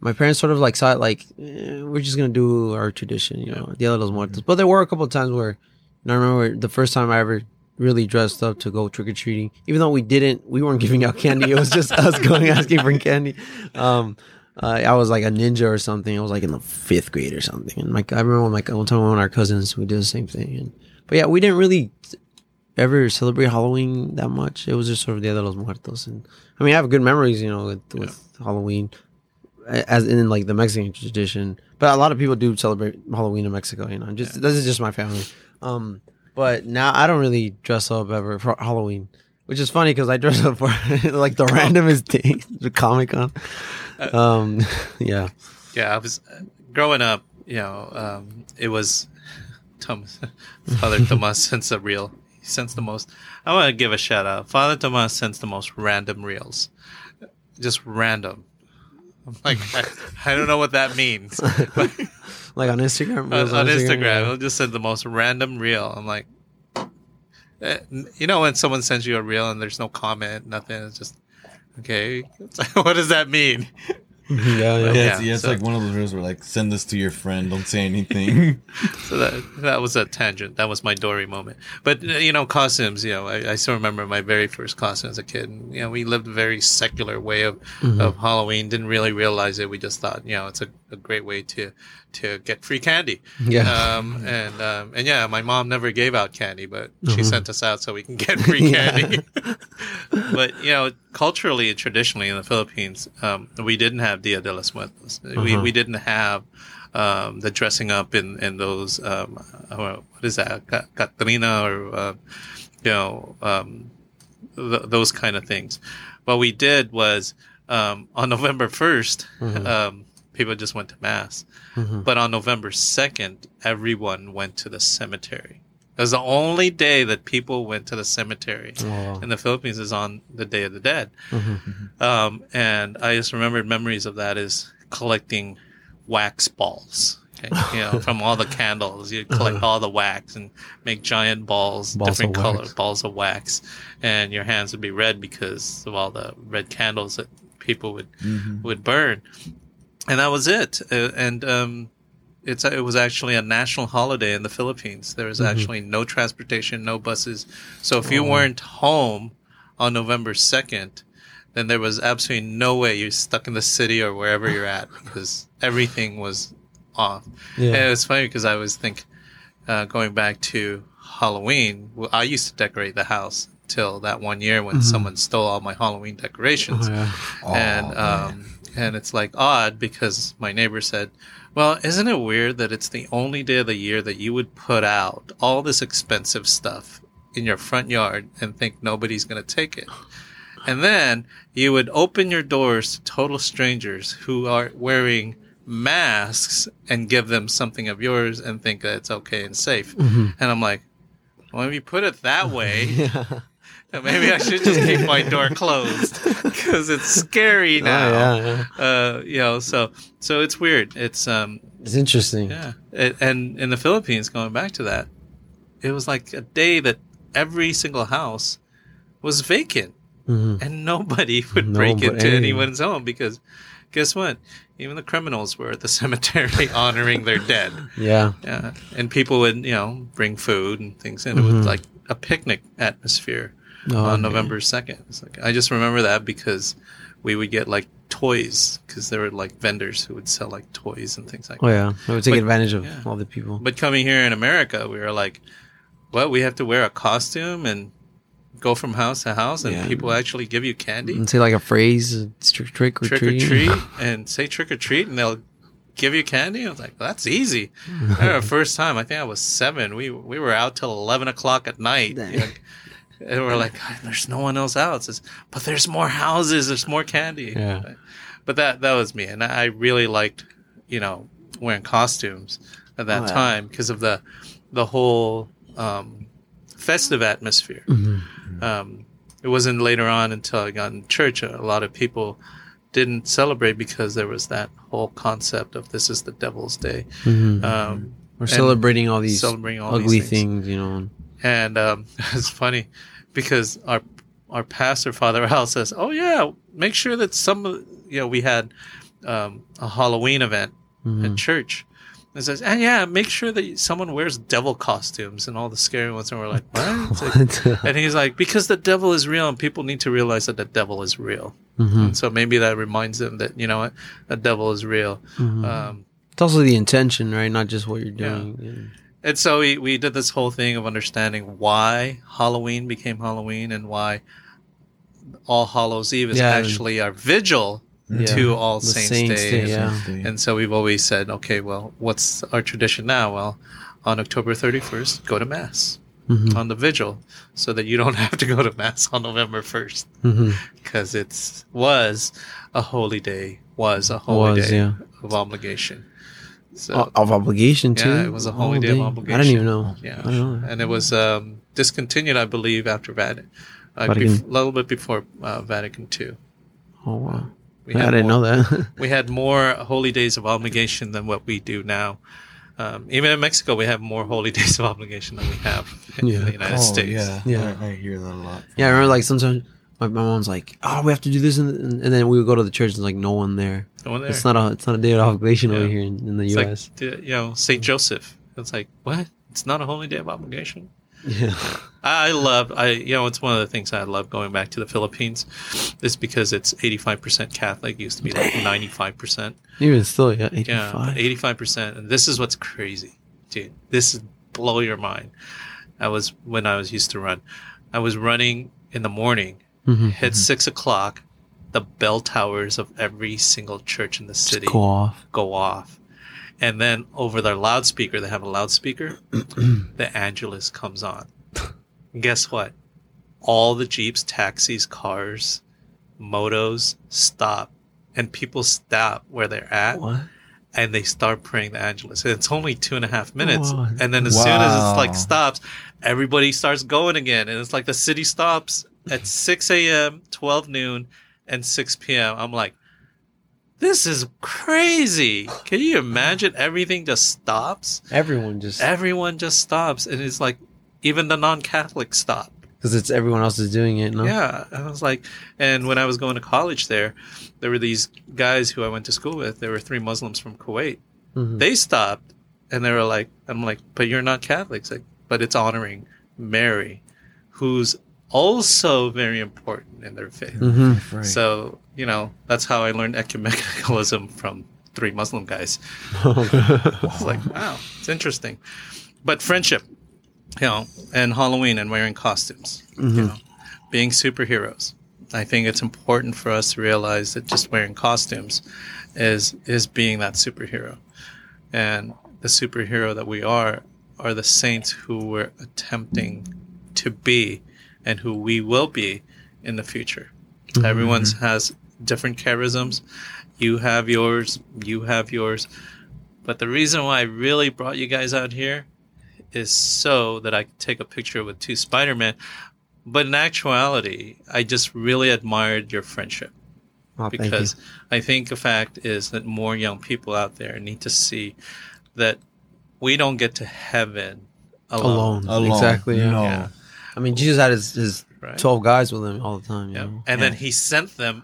my parents sort of like saw it like eh, we're just gonna do our tradition, you know, Dia de los Muertos. But there were a couple of times where, and I remember the first time I ever really dressed up to go trick or treating, even though we didn't, we weren't giving out candy. It was just us going asking for candy. Um, uh, I was like a ninja or something. I was like in the fifth grade or something. And like I remember like one time one of our cousins, we did the same thing. And but yeah, we didn't really ever celebrate Halloween that much. It was just sort of the Dia de los Muertos, and I mean, I have good memories, you know, with, with Halloween, as in like the Mexican tradition. But a lot of people do celebrate Halloween in Mexico. You know, just this is just my family. Um, but now I don't really dress up ever for Halloween, which is funny because I dress up for like the randomest thing, the Comic Con. Um, yeah, Yeah, I was uh, growing up. You know, um, it was Thomas, Father Tomas sends a reel. He sends the most. I want to give a shout out. Father Tomas sends the most random reels, just random. I'm like, I, I don't know what that means. But like on Instagram. on, on Instagram, yeah. it'll just send the most random reel. I'm like, eh, you know, when someone sends you a reel and there's no comment, nothing, it's just okay. What does that mean? yeah, yeah. yeah, Yeah, it's, yeah, it's so- like one of those rules where like send this to your friend, don't say anything. So that that was a tangent. That was my Dory moment. But uh, you know, costumes. You know, I, I still remember my very first costume as a kid. And, you know, we lived a very secular way of of Halloween. Didn't really realize it. We just thought, you know, it's a, a great way to to get free candy. Yeah. Um, and um, and yeah, my mom never gave out candy, but she Mhm. sent us out so we can get free candy. but you know, culturally and traditionally in the Philippines, um, we didn't have Dia de los Muertos. We Uh-huh. we didn't have um, the dressing up in in those um, uh, what is that Catrina or uh, you know um, th- those kind of things. What we did was um, on November 1st Mhm. um, people just went to mass, Mhm. but on November second, everyone went to the cemetery. It was the only day that people went to the cemetery Oh, in the Philippines is on the Day of the Dead. mhm. Um, and I just remembered memories of that is collecting wax balls. Okay? You know, from all the candles, you collect all the wax and make giant balls, Balls different color wax. balls of wax, and your hands would be red because of all the red candles that people would Mhm. would burn, and that was it. Uh, and um, it's it was actually a national holiday in the Philippines. There was actually no transportation, no buses. So if you weren't home on November second, then there was absolutely no way you're stuck in the city or wherever you're at because everything was off. Yeah. And it's funny because I always think, uh, going back to Halloween, I used to decorate the house till that one year when someone stole all my Halloween decorations. Mm-hmm. Oh, and um, and it's like odd because my neighbor said, "Well, isn't it weird that it's the only day of the year that you would put out all this expensive stuff in your front yard and think nobody's going to take it?" And then you would open your doors to total strangers who are wearing masks and give them something of yours and think that it's okay and safe. Mm-hmm. And I'm like, well, if you put it that way, then maybe I should just keep my door closed because it's scary now. Oh, yeah, yeah. Uh, you know, so so it's weird. It's um, It's interesting. yeah, it, and in the Philippines, going back to that, it was like a day that every single house was vacant, Mhm. and nobody would break into anyone's home because, guess what? Even the criminals were at the cemetery honoring their dead. Yeah. Yeah, and people would you know bring food and things, and it was like a picnic atmosphere Oh, on. November second. It's like I just remember that because we would get like toys because there were like vendors who would sell like toys and things like Oh that. yeah. I would take But- advantage of yeah. all the people. But coming here in America, we were like, "What? We have to wear a costume and go from house to house, and Yeah. people actually give you candy, and say like a phrase, trick, trick or trick treat. or treat, and say trick or treat, and they'll." Give you candy? I was like, that's easy. I remember the first time, I think I was seven. We we were out till eleven o'clock at night. Dang. You know, and we're like, there's no one else out. It says, but there's more houses. There's more candy. Yeah. But that that was me, and I really liked, you know, wearing costumes at that Oh, yeah. time because of the the whole um, festive atmosphere. Mm-hmm. Um, it wasn't later on until I got in church. A lot of people didn't celebrate because there was that whole concept of this is the devil's day. Mhm. Um, We're celebrating all these celebrating all ugly these things. things. you know. And um, it's funny because our our pastor Father Al says, "Oh yeah, make sure that some of you know we had um, a Halloween event at church." And says, and yeah, make sure that someone wears devil costumes and all the scary ones. And we're like, what? What? and he's like, because the devil is real, and people need to realize that the devil is real. Mhm. And so maybe that reminds them that you know what, the devil is real. Mm-hmm. Um, It's also the intention, right? Not just what you're Yeah. doing. Yeah. And so we, we did this whole thing of understanding why Halloween became Halloween and why All Hallows Eve is Yeah. actually our vigil Yeah. to All Saints, Saints Day. Day, yeah. And so we've always said, okay, well, what's our tradition now? Well, on October 31st, go to Mass Mhm. on the vigil so that you don't have to go to Mass on November 1st Mhm. because it's was a holy day, was a holy Was, day of obligation. So, O- Of obligation too. Yeah, it was a holy Oh, day of dang. I obligation. didn't even know. Yeah, I don't know. and it was um, discontinued, I believe, after Vatican, uh, Vatican. bef- a little bit before uh, Vatican II. Oh wow. We I didn't more, know that. We had more holy days of obligation than what we do now. Um, even in Mexico, we have more holy days of obligation than we have in Yeah. the United Oh, States. yeah, Yeah. I, I hear that a lot. yeah, I remember like sometimes my, my mom's like, "Oh, we have to do this," and, and, and then we would go to the church and there's like no one there. There. It's not a it's not a day of obligation over here in, in the It's U.S. like you know Saint Joseph. It's like what? It's not a holy day of obligation. yeah. I love I you know it's one of the things I love going back to the Philippines is because it's 85% Catholic used to be like 95% Even still, yeah, eighty five percent. and this is what's crazy dude this is blow your mind I was when I was used to run I was running in the morning Mhm. hit six o'clock the bell towers of every single church in the city Go off. go off. And then over their loudspeaker, they have a loudspeaker, the Angelus comes on. And guess what? All the Jeeps, taxis, cars, motos stop. And people stop where they're at What? and they start praying the Angelus. And it's only two and a half minutes. Wow. And then as soon as it's like stops, everybody starts going again. And it's like the city stops at 6 a.m., 12 noon, and 6 p.m. I'm like, this is crazy. Can you imagine everything just stops? Everyone just Everyone just stops. And it's like, even the non Catholic stop. because it's everyone else is doing it. No. Yeah, I was like, and when I was going to college there, there were these guys who I went to school with. There were three Muslims from Kuwait. Mhm. They stopped, and they were like, "I'm like, but you're not Catholics, like, but it's honoring Mary, who's also very important in their faith. Mhm. Right. So you know, that's how I learned ecumenicalism from three Muslim guys. It's like, wow, it's interesting. But friendship, you know, and Halloween and wearing costumes, you know, being superheroes. I think it's important for us to realize that just wearing costumes is is being that superhero. And the superhero that we are are the saints who we're attempting to be and who we will be in the future. Everyone has different charisms. You have yours, you have yours. But the reason why I really brought you guys out here is so that I could take a picture with two Spider-Man. But in actuality, I just really admired your friendship Oh, because I think the fact is that more young people out there need to see that we don't get to heaven alone. alone. Alone. Exactly. No. Yeah. I mean, Jesus had his, his Right. 12 guys with him all the time. You Yeah. know? And then he sent them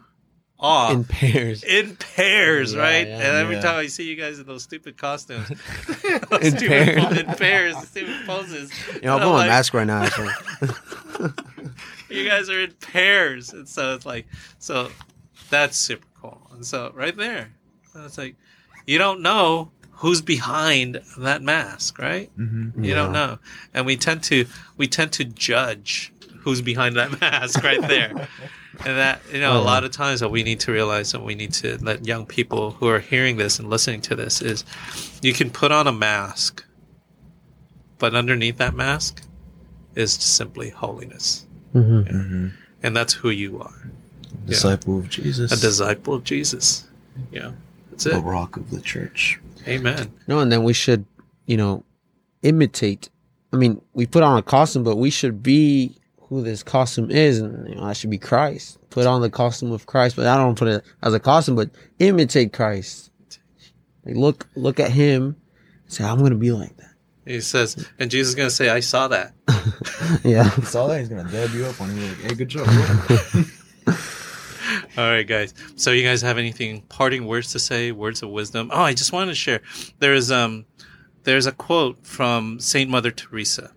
off In pairs. in, pairs. Yeah, right? yeah, and every yeah. time I see you guys in those stupid costumes, those In stupid pairs. po- in pairs, stupid poses. You know, I'm putting my mask right now, actually. you guys are in pairs, and so it's like, so that's super cool. And so right there, it's like, you don't know who's behind that mask, right? Mm-hmm. You don't know, and we tend to we tend to judge who's behind that mask right there, and that you know Oh, a lot of times that we need to realize that we need to let young people who are hearing this and listening to this is, you can put on a mask, but underneath that mask is simply holiness, hmm Mm-hmm. and that's who you are, Disciple of Jesus. a disciple of Jesus. Yeah, that's it the rock of the church. Amen. No, and then we should, you know, imitate. I mean, we put on a costume, but we should be who this costume is, and you know, that should be Christ. Put on the costume of Christ, but I don't put it as a costume, but imitate Christ. Like look, look at him. Say, I'm gonna be like that. He says, and Jesus is going to say, "I saw that." Yeah. He saw that he's gonna dab you up when he's like, "Hey, good job." bro." All right, guys. So you guys have anything parting words to say? Words of wisdom? Oh, I just wanted to share. There is um, there's a quote from Saint Mother Teresa.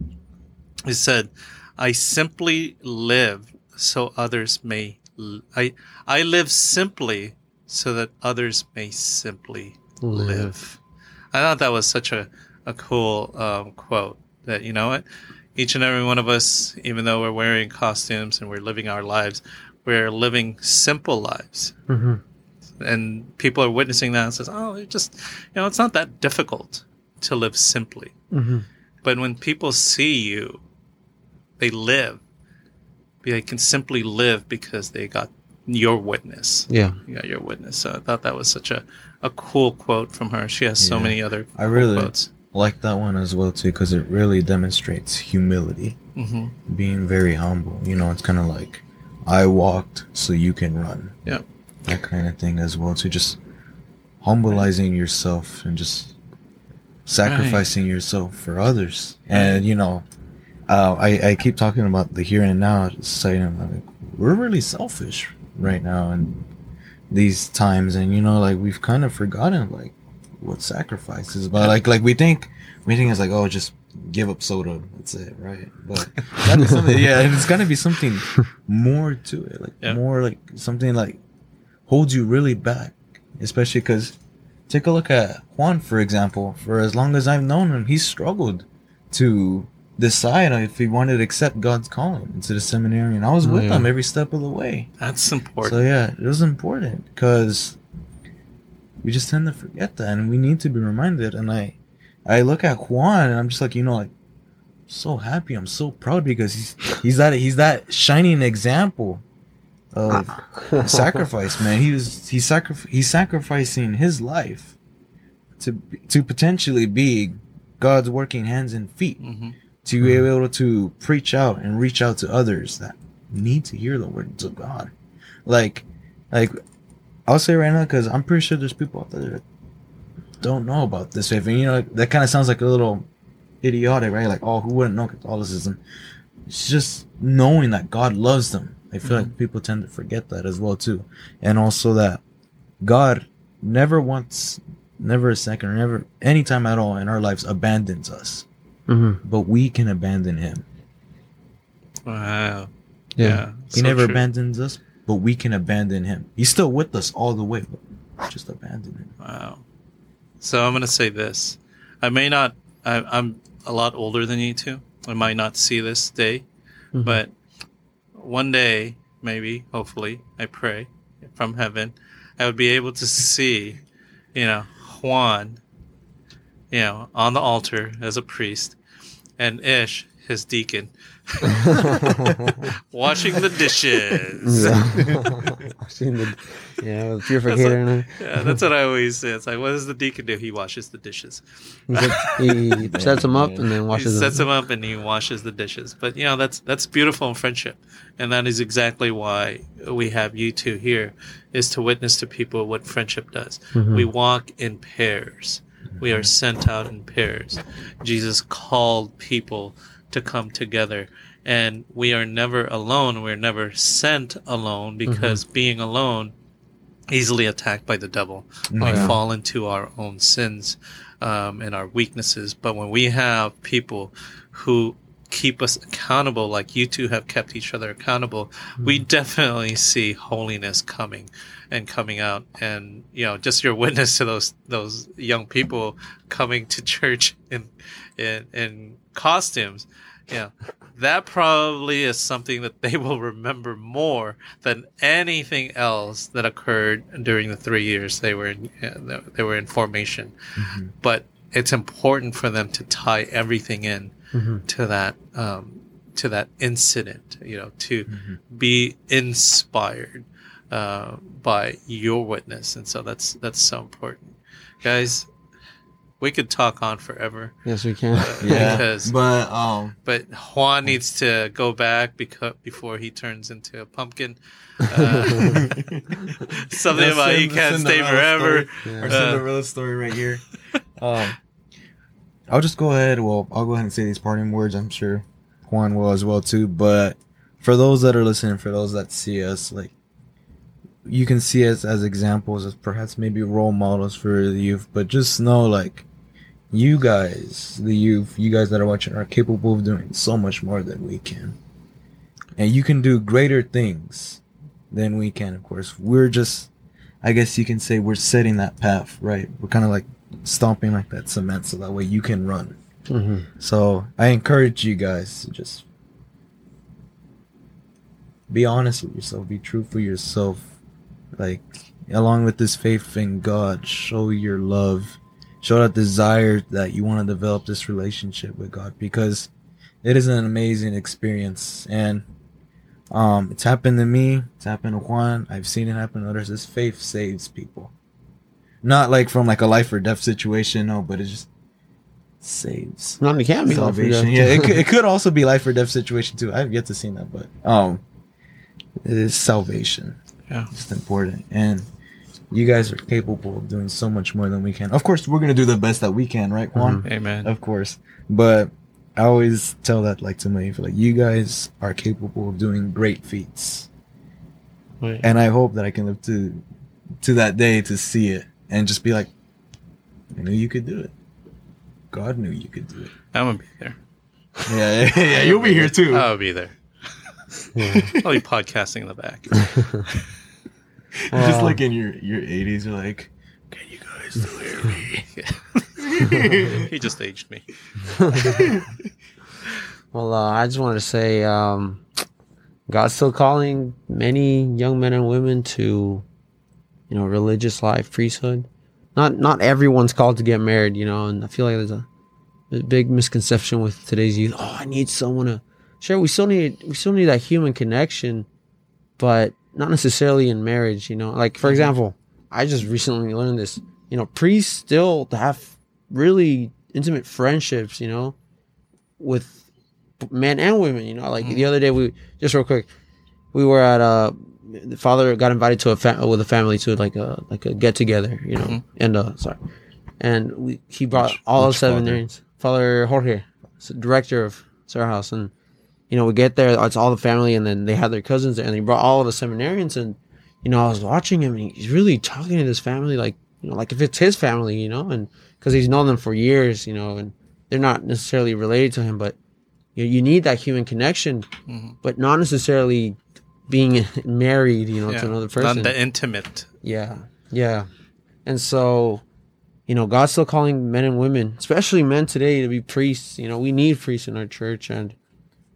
It said, "I simply live so others may. L- I I live simply so that others may simply live." Live. I thought that was such a a cool um, quote. That you know what, each and every one of us, even though we're wearing costumes and we're living our lives, we're living simple lives. Hmm and people are witnessing that and says oh it just you know it's not that difficult to live simply. Hmm but when people see you they live. They can simply live because they got your witness. Yeah. you got your witness. So i thought that was such a, a cool quote from her. She has so many other I really quotes. like that one as well too because it really demonstrates humility, hmm being very humble. You know, it's kind of like, "I walked so you can run." yeah that kind of thing as well. To just humbling yourself and just sacrificing yourself for others. And you know, uh, I I keep talking about the here and now, just saying like we're really selfish right now in these times, and you know, like we've kind of forgotten like what sacrifice is about. Like like we think we think it's like oh just give up soda that's it right but gotta be something yeah and it's gotta be something more to it like Yeah. more like something like holds you really back especially because take a look at juan for example for as long as i've known him he struggled to decide if he wanted to accept god's calling into the seminary and i was Oh, with yeah. him every step of the way that's important so yeah, it was important because we just tend to forget that, and we need to be reminded. And I, I look at Juan, and I'm just like, you know, like, so happy. I'm so proud because he's he's that he's that shining example of sacrifice, man. He was he sacri- he's sacrificing his life to to potentially be God's working hands and feet hmm to be able to preach out and reach out to others that need to hear the words of God. Like, like I'll say right now because I'm pretty sure there's people out there that don't know about this faith, and you know that kind of sounds like a little idiotic, right? Like, oh, who wouldn't know Catholicism? It's just knowing that God loves them. I feel like people tend to forget that as well too, and also that God never once, never a second, or never any time at all in our lives abandons us hmm but we can abandon him. wow Yeah. yeah He so never true. abandons us, but we can abandon him. He's still with us all the way. But just abandon it. Wow. So I'm going to say this. I may not, I, I'm a lot older than you two. I might not see this day, mm-hmm. but one day, maybe, hopefully, I pray from heaven, I would be able to see, you know, Juan, you know, on the altar as a priest, and Ish, his deacon, washing the dishes. I've the yeah the purificator. and everything. Yeah, that's what I always say. It's like, what does the deacon do? He washes the dishes. He sets- them up and then he washes sets them. them up and he washes the dishes. But you know, that's that's beautiful in friendship, and that is exactly why we have you two here, is to witness to people what friendship does. Mm-hmm. We walk in pairs. We are sent out in pairs. Jesus called people to come together. And we are never alone. We're never sent alone mm-hmm. because being alone easily attacked by the devil. Mm-hmm. We oh, yeah. fall into our own sins um, and our weaknesses. But when we have people who keep us accountable, like you two have kept each other accountable, we mm-hmm. definitely see holiness coming and coming out. And you know, just your witness to those those young people coming to church in in, in costumes. Yeah, that probably is something that they will remember more than anything else that occurred during the three years they were in, uh, they were in formation. But it's important for them to tie everything in to that um, to that incident. You know, to be inspired uh, by your witness, and so that's that's so important, guys. We could talk on forever. Yes, we can. Yeah, Because- but um, but Juan needs to go back because before he turns into a pumpkin. Uh, something about he can't stay forever. Our Uh, Cinderella story right here. um, I'll just go ahead. Well, I'll go ahead and say these parting words. I'm sure Juan will as well too. But for those that are listening, for those that see us, like you can see us as examples, as perhaps maybe role models for the youth. But just know, like you guys, the youth, you guys that are watching, are capable of doing so much more than we can, and you can do greater things than we can. Of course, we're just I guess you can say we're setting that path, right? We're kind of like stomping like that cement so that way you can run. hmm So I encourage you guys to just be honest with yourself, be true for yourself. Like, along with this faith in God, show your love, show that desire that you want to develop this relationship with God because it is an amazing experience. And um, it's happened to me, it's happened to Juan, I've seen it happen to others. This faith saves people. Not like from like a life or death situation, no, but it just saves Not it can be salvation. Yeah, it it could also be life or death situation too. I've yet to see that, but um, it is salvation. Yeah. It's important, and you guys are capable of doing so much more than we can. Of course, we're gonna do the best that we can, right, Juan? Mm-hmm. Amen. Of course, but I always tell that like to my youth, like you guys are capable of doing great feats, Right. and I hope that I can live to to that day to see it and just be like, I knew you could do it. God knew you could do it. I'm gonna be there. Yeah, yeah, yeah. You'll be here too. I'll be there. I'll be podcasting in the back. Just like in your your eighties, you're like, can you guys still hear me? he just aged me. Well, uh, I just wanted to say, um, God's still calling many young men and women to, you know, religious life, priesthood. Not not everyone's called to get married, you know, and I feel like there's a, there's a big misconception with today's youth. Oh, I need someone to. Sure, we still need we still need that human connection, but not necessarily in marriage. You know, like for example, I just recently learned this. You know, priests still have really intimate friendships. You know, with men and women. You know, like the other day we just real quick, we were at uh the father got invited to a fa- with a family to like a like a get together. You know, and uh sorry, and we he brought Which- all which of seminarians. Father Jorge, director of Serra House, and you know we get there, it's all the family, and then they had their cousins there, and he brought all of the seminarians, and you know I was watching him, and he's really talking to this family like you know like if it's his family, you know, and because he's known them for years, you know, and they're not necessarily related to him, but you, you need that human connection, mm-hmm. but not necessarily being married, you know, Yeah. to another Not person. the intimate. yeah, yeah, And so, you know, God's still calling men and women, especially men today, to be priests. You know, we need priests in our church. And,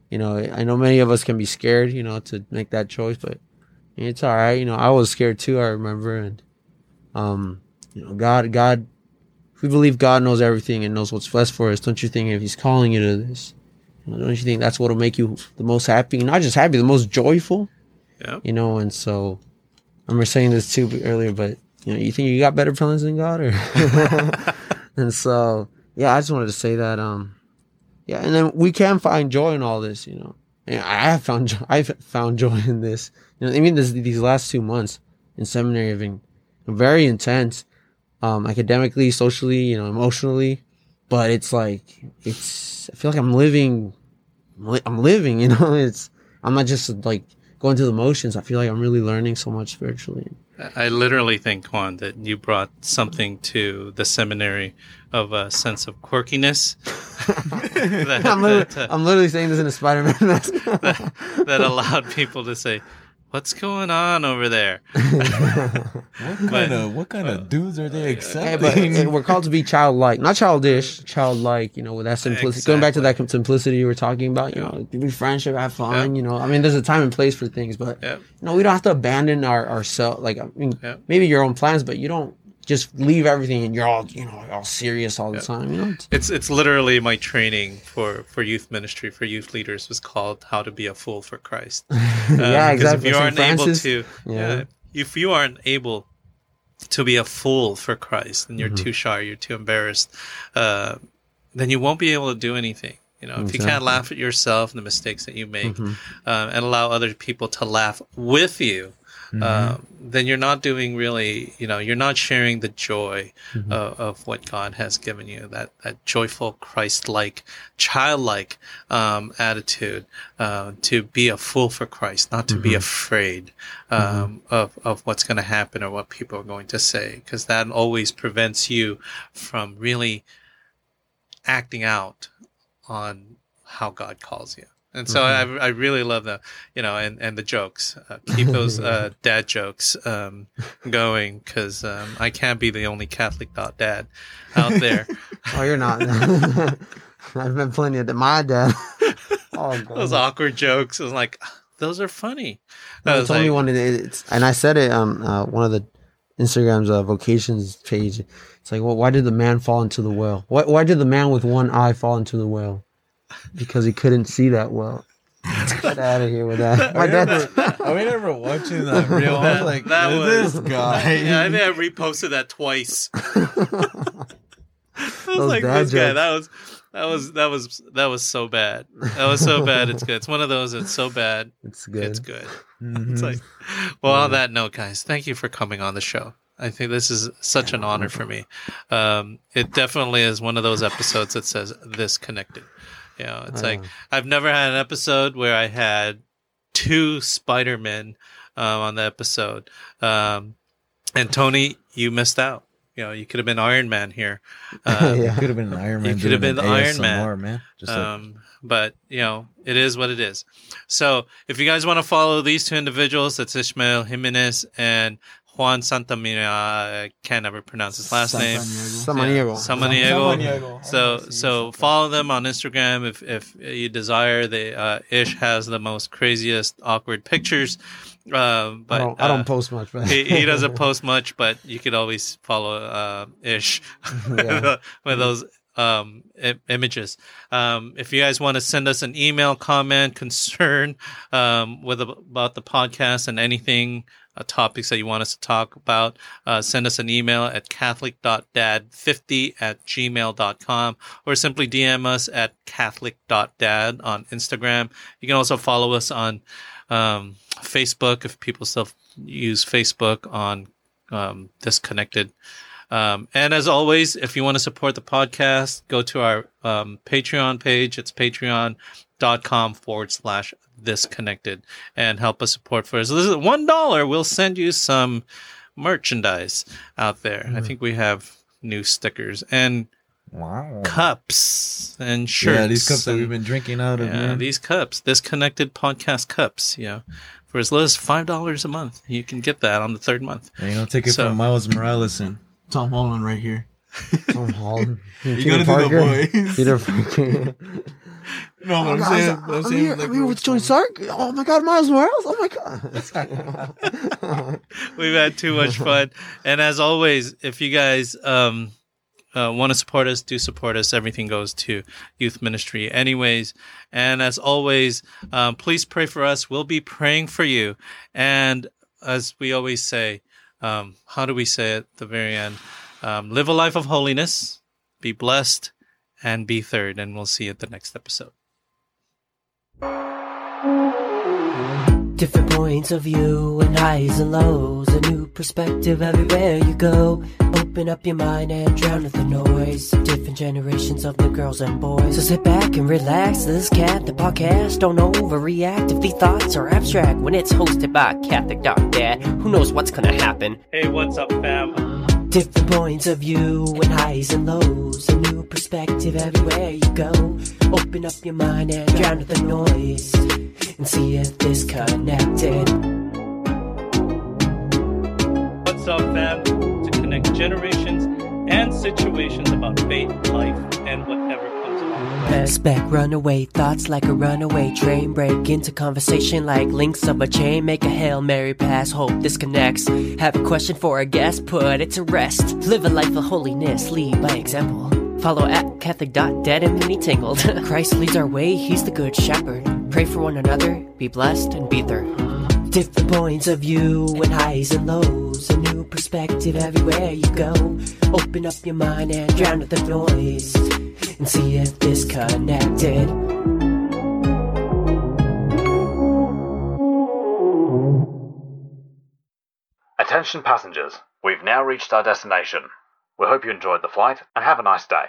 you know, I know many of us can be scared, you know, to make that choice, but it's all right. You know, I was scared too, I remember. And, um, you know, God, God, if we believe God knows everything and knows what's best for us, don't you think if He's calling you to this, you know, don't you think that's what'll make you the most happy? Not just happy, the most joyful? Yeah. You know, and so I remember saying this too earlier, but you know, you think you got better plans than God, or and so yeah, I just wanted to say that. Um, yeah, and then we can find joy in all this. You know, and I have found jo- I've found joy in this. You know, I mean, this, these last two months in seminary have been very intense, um, academically, socially, you know, emotionally. But it's like it's. I feel like I'm living. I'm living. You know, it's. I'm not just like going through the motions. I feel like I'm really learning so much spiritually. I literally think, Juan, that you brought something to the seminary of a sense of quirkiness that, I'm, literally, that, uh, I'm literally saying this in a Spider-Man mask. that allowed people to say, "What's going on over there?" What kind of what kind of uh, dudes are they Hey, accepting? but hey, we're called to be childlike, not childish, childlike. You know, with that simplicity. Going back to that simplicity you were talking about. You know, be friendship, have fun. You know, I mean, there's a time and place for things, but Yeah. you know, we don't have to abandon our ourselves. Like, I mean, Yeah. maybe your own plans, but you don't just leave everything and you're all you know all serious all the time. You know, It's- It's literally my training for for youth ministry for youth leaders was called how to be a fool for Christ. Um, Yeah, because exactly. If you aren't able to, Yeah. yeah. if you aren't able to be a fool for Christ, and Mm-hmm. you're too shy, you're too embarrassed, uh, then you won't be able to do anything. You know, if you can't laugh at yourself and the mistakes that you make, Mhm. uh, and allow other people to laugh with you, uh, then you're not doing really. You know, you're not sharing the joy Mm-hmm. uh, of what God has given you. That that joyful, Christ-like, childlike um, attitude uh, to be a fool for Christ, not to be afraid um, of of what's going to happen or what people are going to say, because that always prevents you from really acting out on how God calls you. And so I, I really love the, you know, and, and the jokes. Uh, keep those uh, dad jokes um, going because um, I can't be the only Catholic dot dad out there. oh, you're not. I've been plenty of that. My dad. oh those awkward jokes. I was like, those are funny. No, I he was told me like, one. It's and I said it on uh, one of the Instagram's uh, vocations page. It's like, well, why did the man fall into the well? Why, why did the man with one eye fall into the well? Because he couldn't see that well. Get out of here with that. My dad. Are we ever watching that reel? I was like, That was- this guy. yeah, I think I reposted that twice. I was Those like, dad this guy, that was, that was, that was, that was so bad. That was so bad. It's good. It's one of those. It's so bad. It's good. It's good. Mhm. It's like, well, on that note, guys, thank you for coming on the show. I think this is such an honor for me. Um, it definitely is one of those episodes that says this connected. You know, it's like I've never had an episode where I had two Spider Men um, on the episode. Um, and Tony, you missed out. You know, you could have been Iron Man here. Um, Yeah. Could have been an Iron Man. You could have been the Iron Man. ASMR, man. Just like, um, but you know, it is what it is. So if you guys want to follow these two individuals, that's Ishmael Jimenez and Juan Santamina. I can't ever pronounce his last name. Samaniego. Samaniego. Samaniego. So so follow them on Instagram if if you desire. They uh, Ish has the most craziest awkward pictures. Um, but I don't. I don't uh, post much, but he, he doesn't post much, but you could always follow uh, Ish Yeah. with those um, I- images. Um, if you guys want to send us an email, comment, concern um, with about the podcast and anything. Uh, topics that you want us to talk about, uh, send us an email at catholic.dad50 at gmail.com or simply DM us at catholic.dad on Instagram. You can also follow us on um, Facebook if people still use Facebook on um, Disconnected. Um, and as always, if you want to support the podcast, go to our um, Patreon page. It's patreon.com forward slash disconnected and help us support for us. This is one dollar. We'll send you some merchandise out there. I mm-hmm. think we have new stickers and wow. cups and shirts. Yeah, these cups that we've been drinking out of, yeah, man. these cups, this connected podcast cups, you know, for as low as five dollars a month, you can get that on the third month. And, you know, take it So- from Miles Morales and Tom Holland right here. Tom Holland. You Peter gotta do the voice. Peter Parker. No, Oh, I'm guys, saying, I'm, I'm saying here, like I'm here with Joey Sark. Oh my God, Miles Morales. Oh my God. We've had too much fun. And as always, if you guys um, uh, want to support us, do support us. Everything goes to youth ministry, anyways. And as always, um, please pray for us. We'll be praying for you. And as we always say, um, how do we say it at the very end? Um, live a life of holiness, be blessed, and be third. And we'll see you at the next episode. Different points of view and highs and lows. A new perspective everywhere you go. Open up your mind and drown out the noise. Different generations of the girls and boys. So sit back and relax. This cat, the podcast. Don't overreact if the thoughts are abstract. When it's hosted by Catholic Dot Dad, who knows what's gonna happen? Hey, what's up, fam? Different points of view and highs and lows. A new perspective everywhere you go. Open up your mind and drown out the noise. And see if disconnected. What's up, fam? To connect generations and situations about faith, life, and whatever Expect runaway thoughts like a runaway train. Break into conversation like links of a chain. Make a Hail Mary pass, hope disconnects. Have a question for a guest, put it to rest. Live a life of holiness, lead by example. Follow at Catholic.dad and many tangled. Christ leads our way, he's the good shepherd. Pray for one another, be blessed, and be there. Different points of view and highs and lows. A new perspective everywhere you go. Open up your mind and drown out the noise. And see if disconnected. Attention passengers, we've now reached our destination. We hope you enjoyed the flight and have a nice day.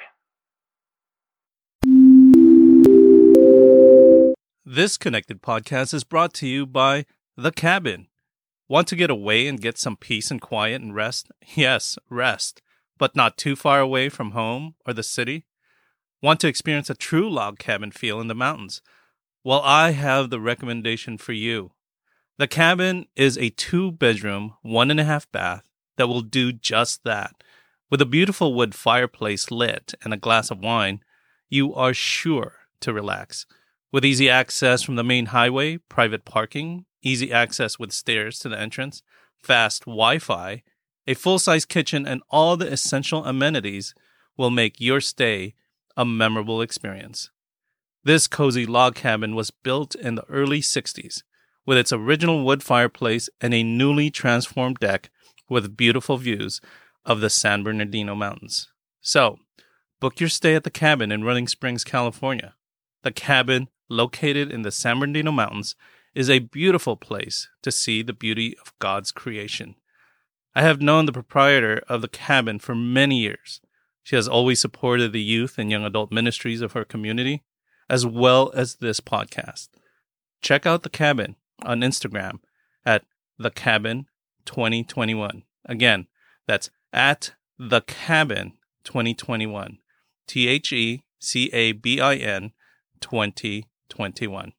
This Connected podcast is brought to you by The Cabin. Want to get away and get some peace and quiet and rest? Yes, rest, but not too far away from home or the city? Want to experience a true log cabin feel in the mountains? Well, I have the recommendation for you. The cabin is a two bedroom, one and a half bath that will do just that. With a beautiful wood fireplace lit and a glass of wine, you are sure to relax. With easy access from the main highway, private parking, easy access with stairs to the entrance, fast Wi Fi, a full size kitchen, and all the essential amenities will make your stay a memorable experience. This cozy log cabin was built in the early 60s with its original wood fireplace and a newly transformed deck with beautiful views of the San Bernardino Mountains. So, book your stay at the cabin in Running Springs, California. The cabin, located in the San Bernardino Mountains, is a beautiful place to see the beauty of God's creation. I have known the proprietor of the cabin for many years. She has always supported the youth and young adult ministries of her community, as well as this podcast. Check out the cabin on Instagram at the cabin 2021. Again, that's at the cabin 2021. T H E C A B I N 2021.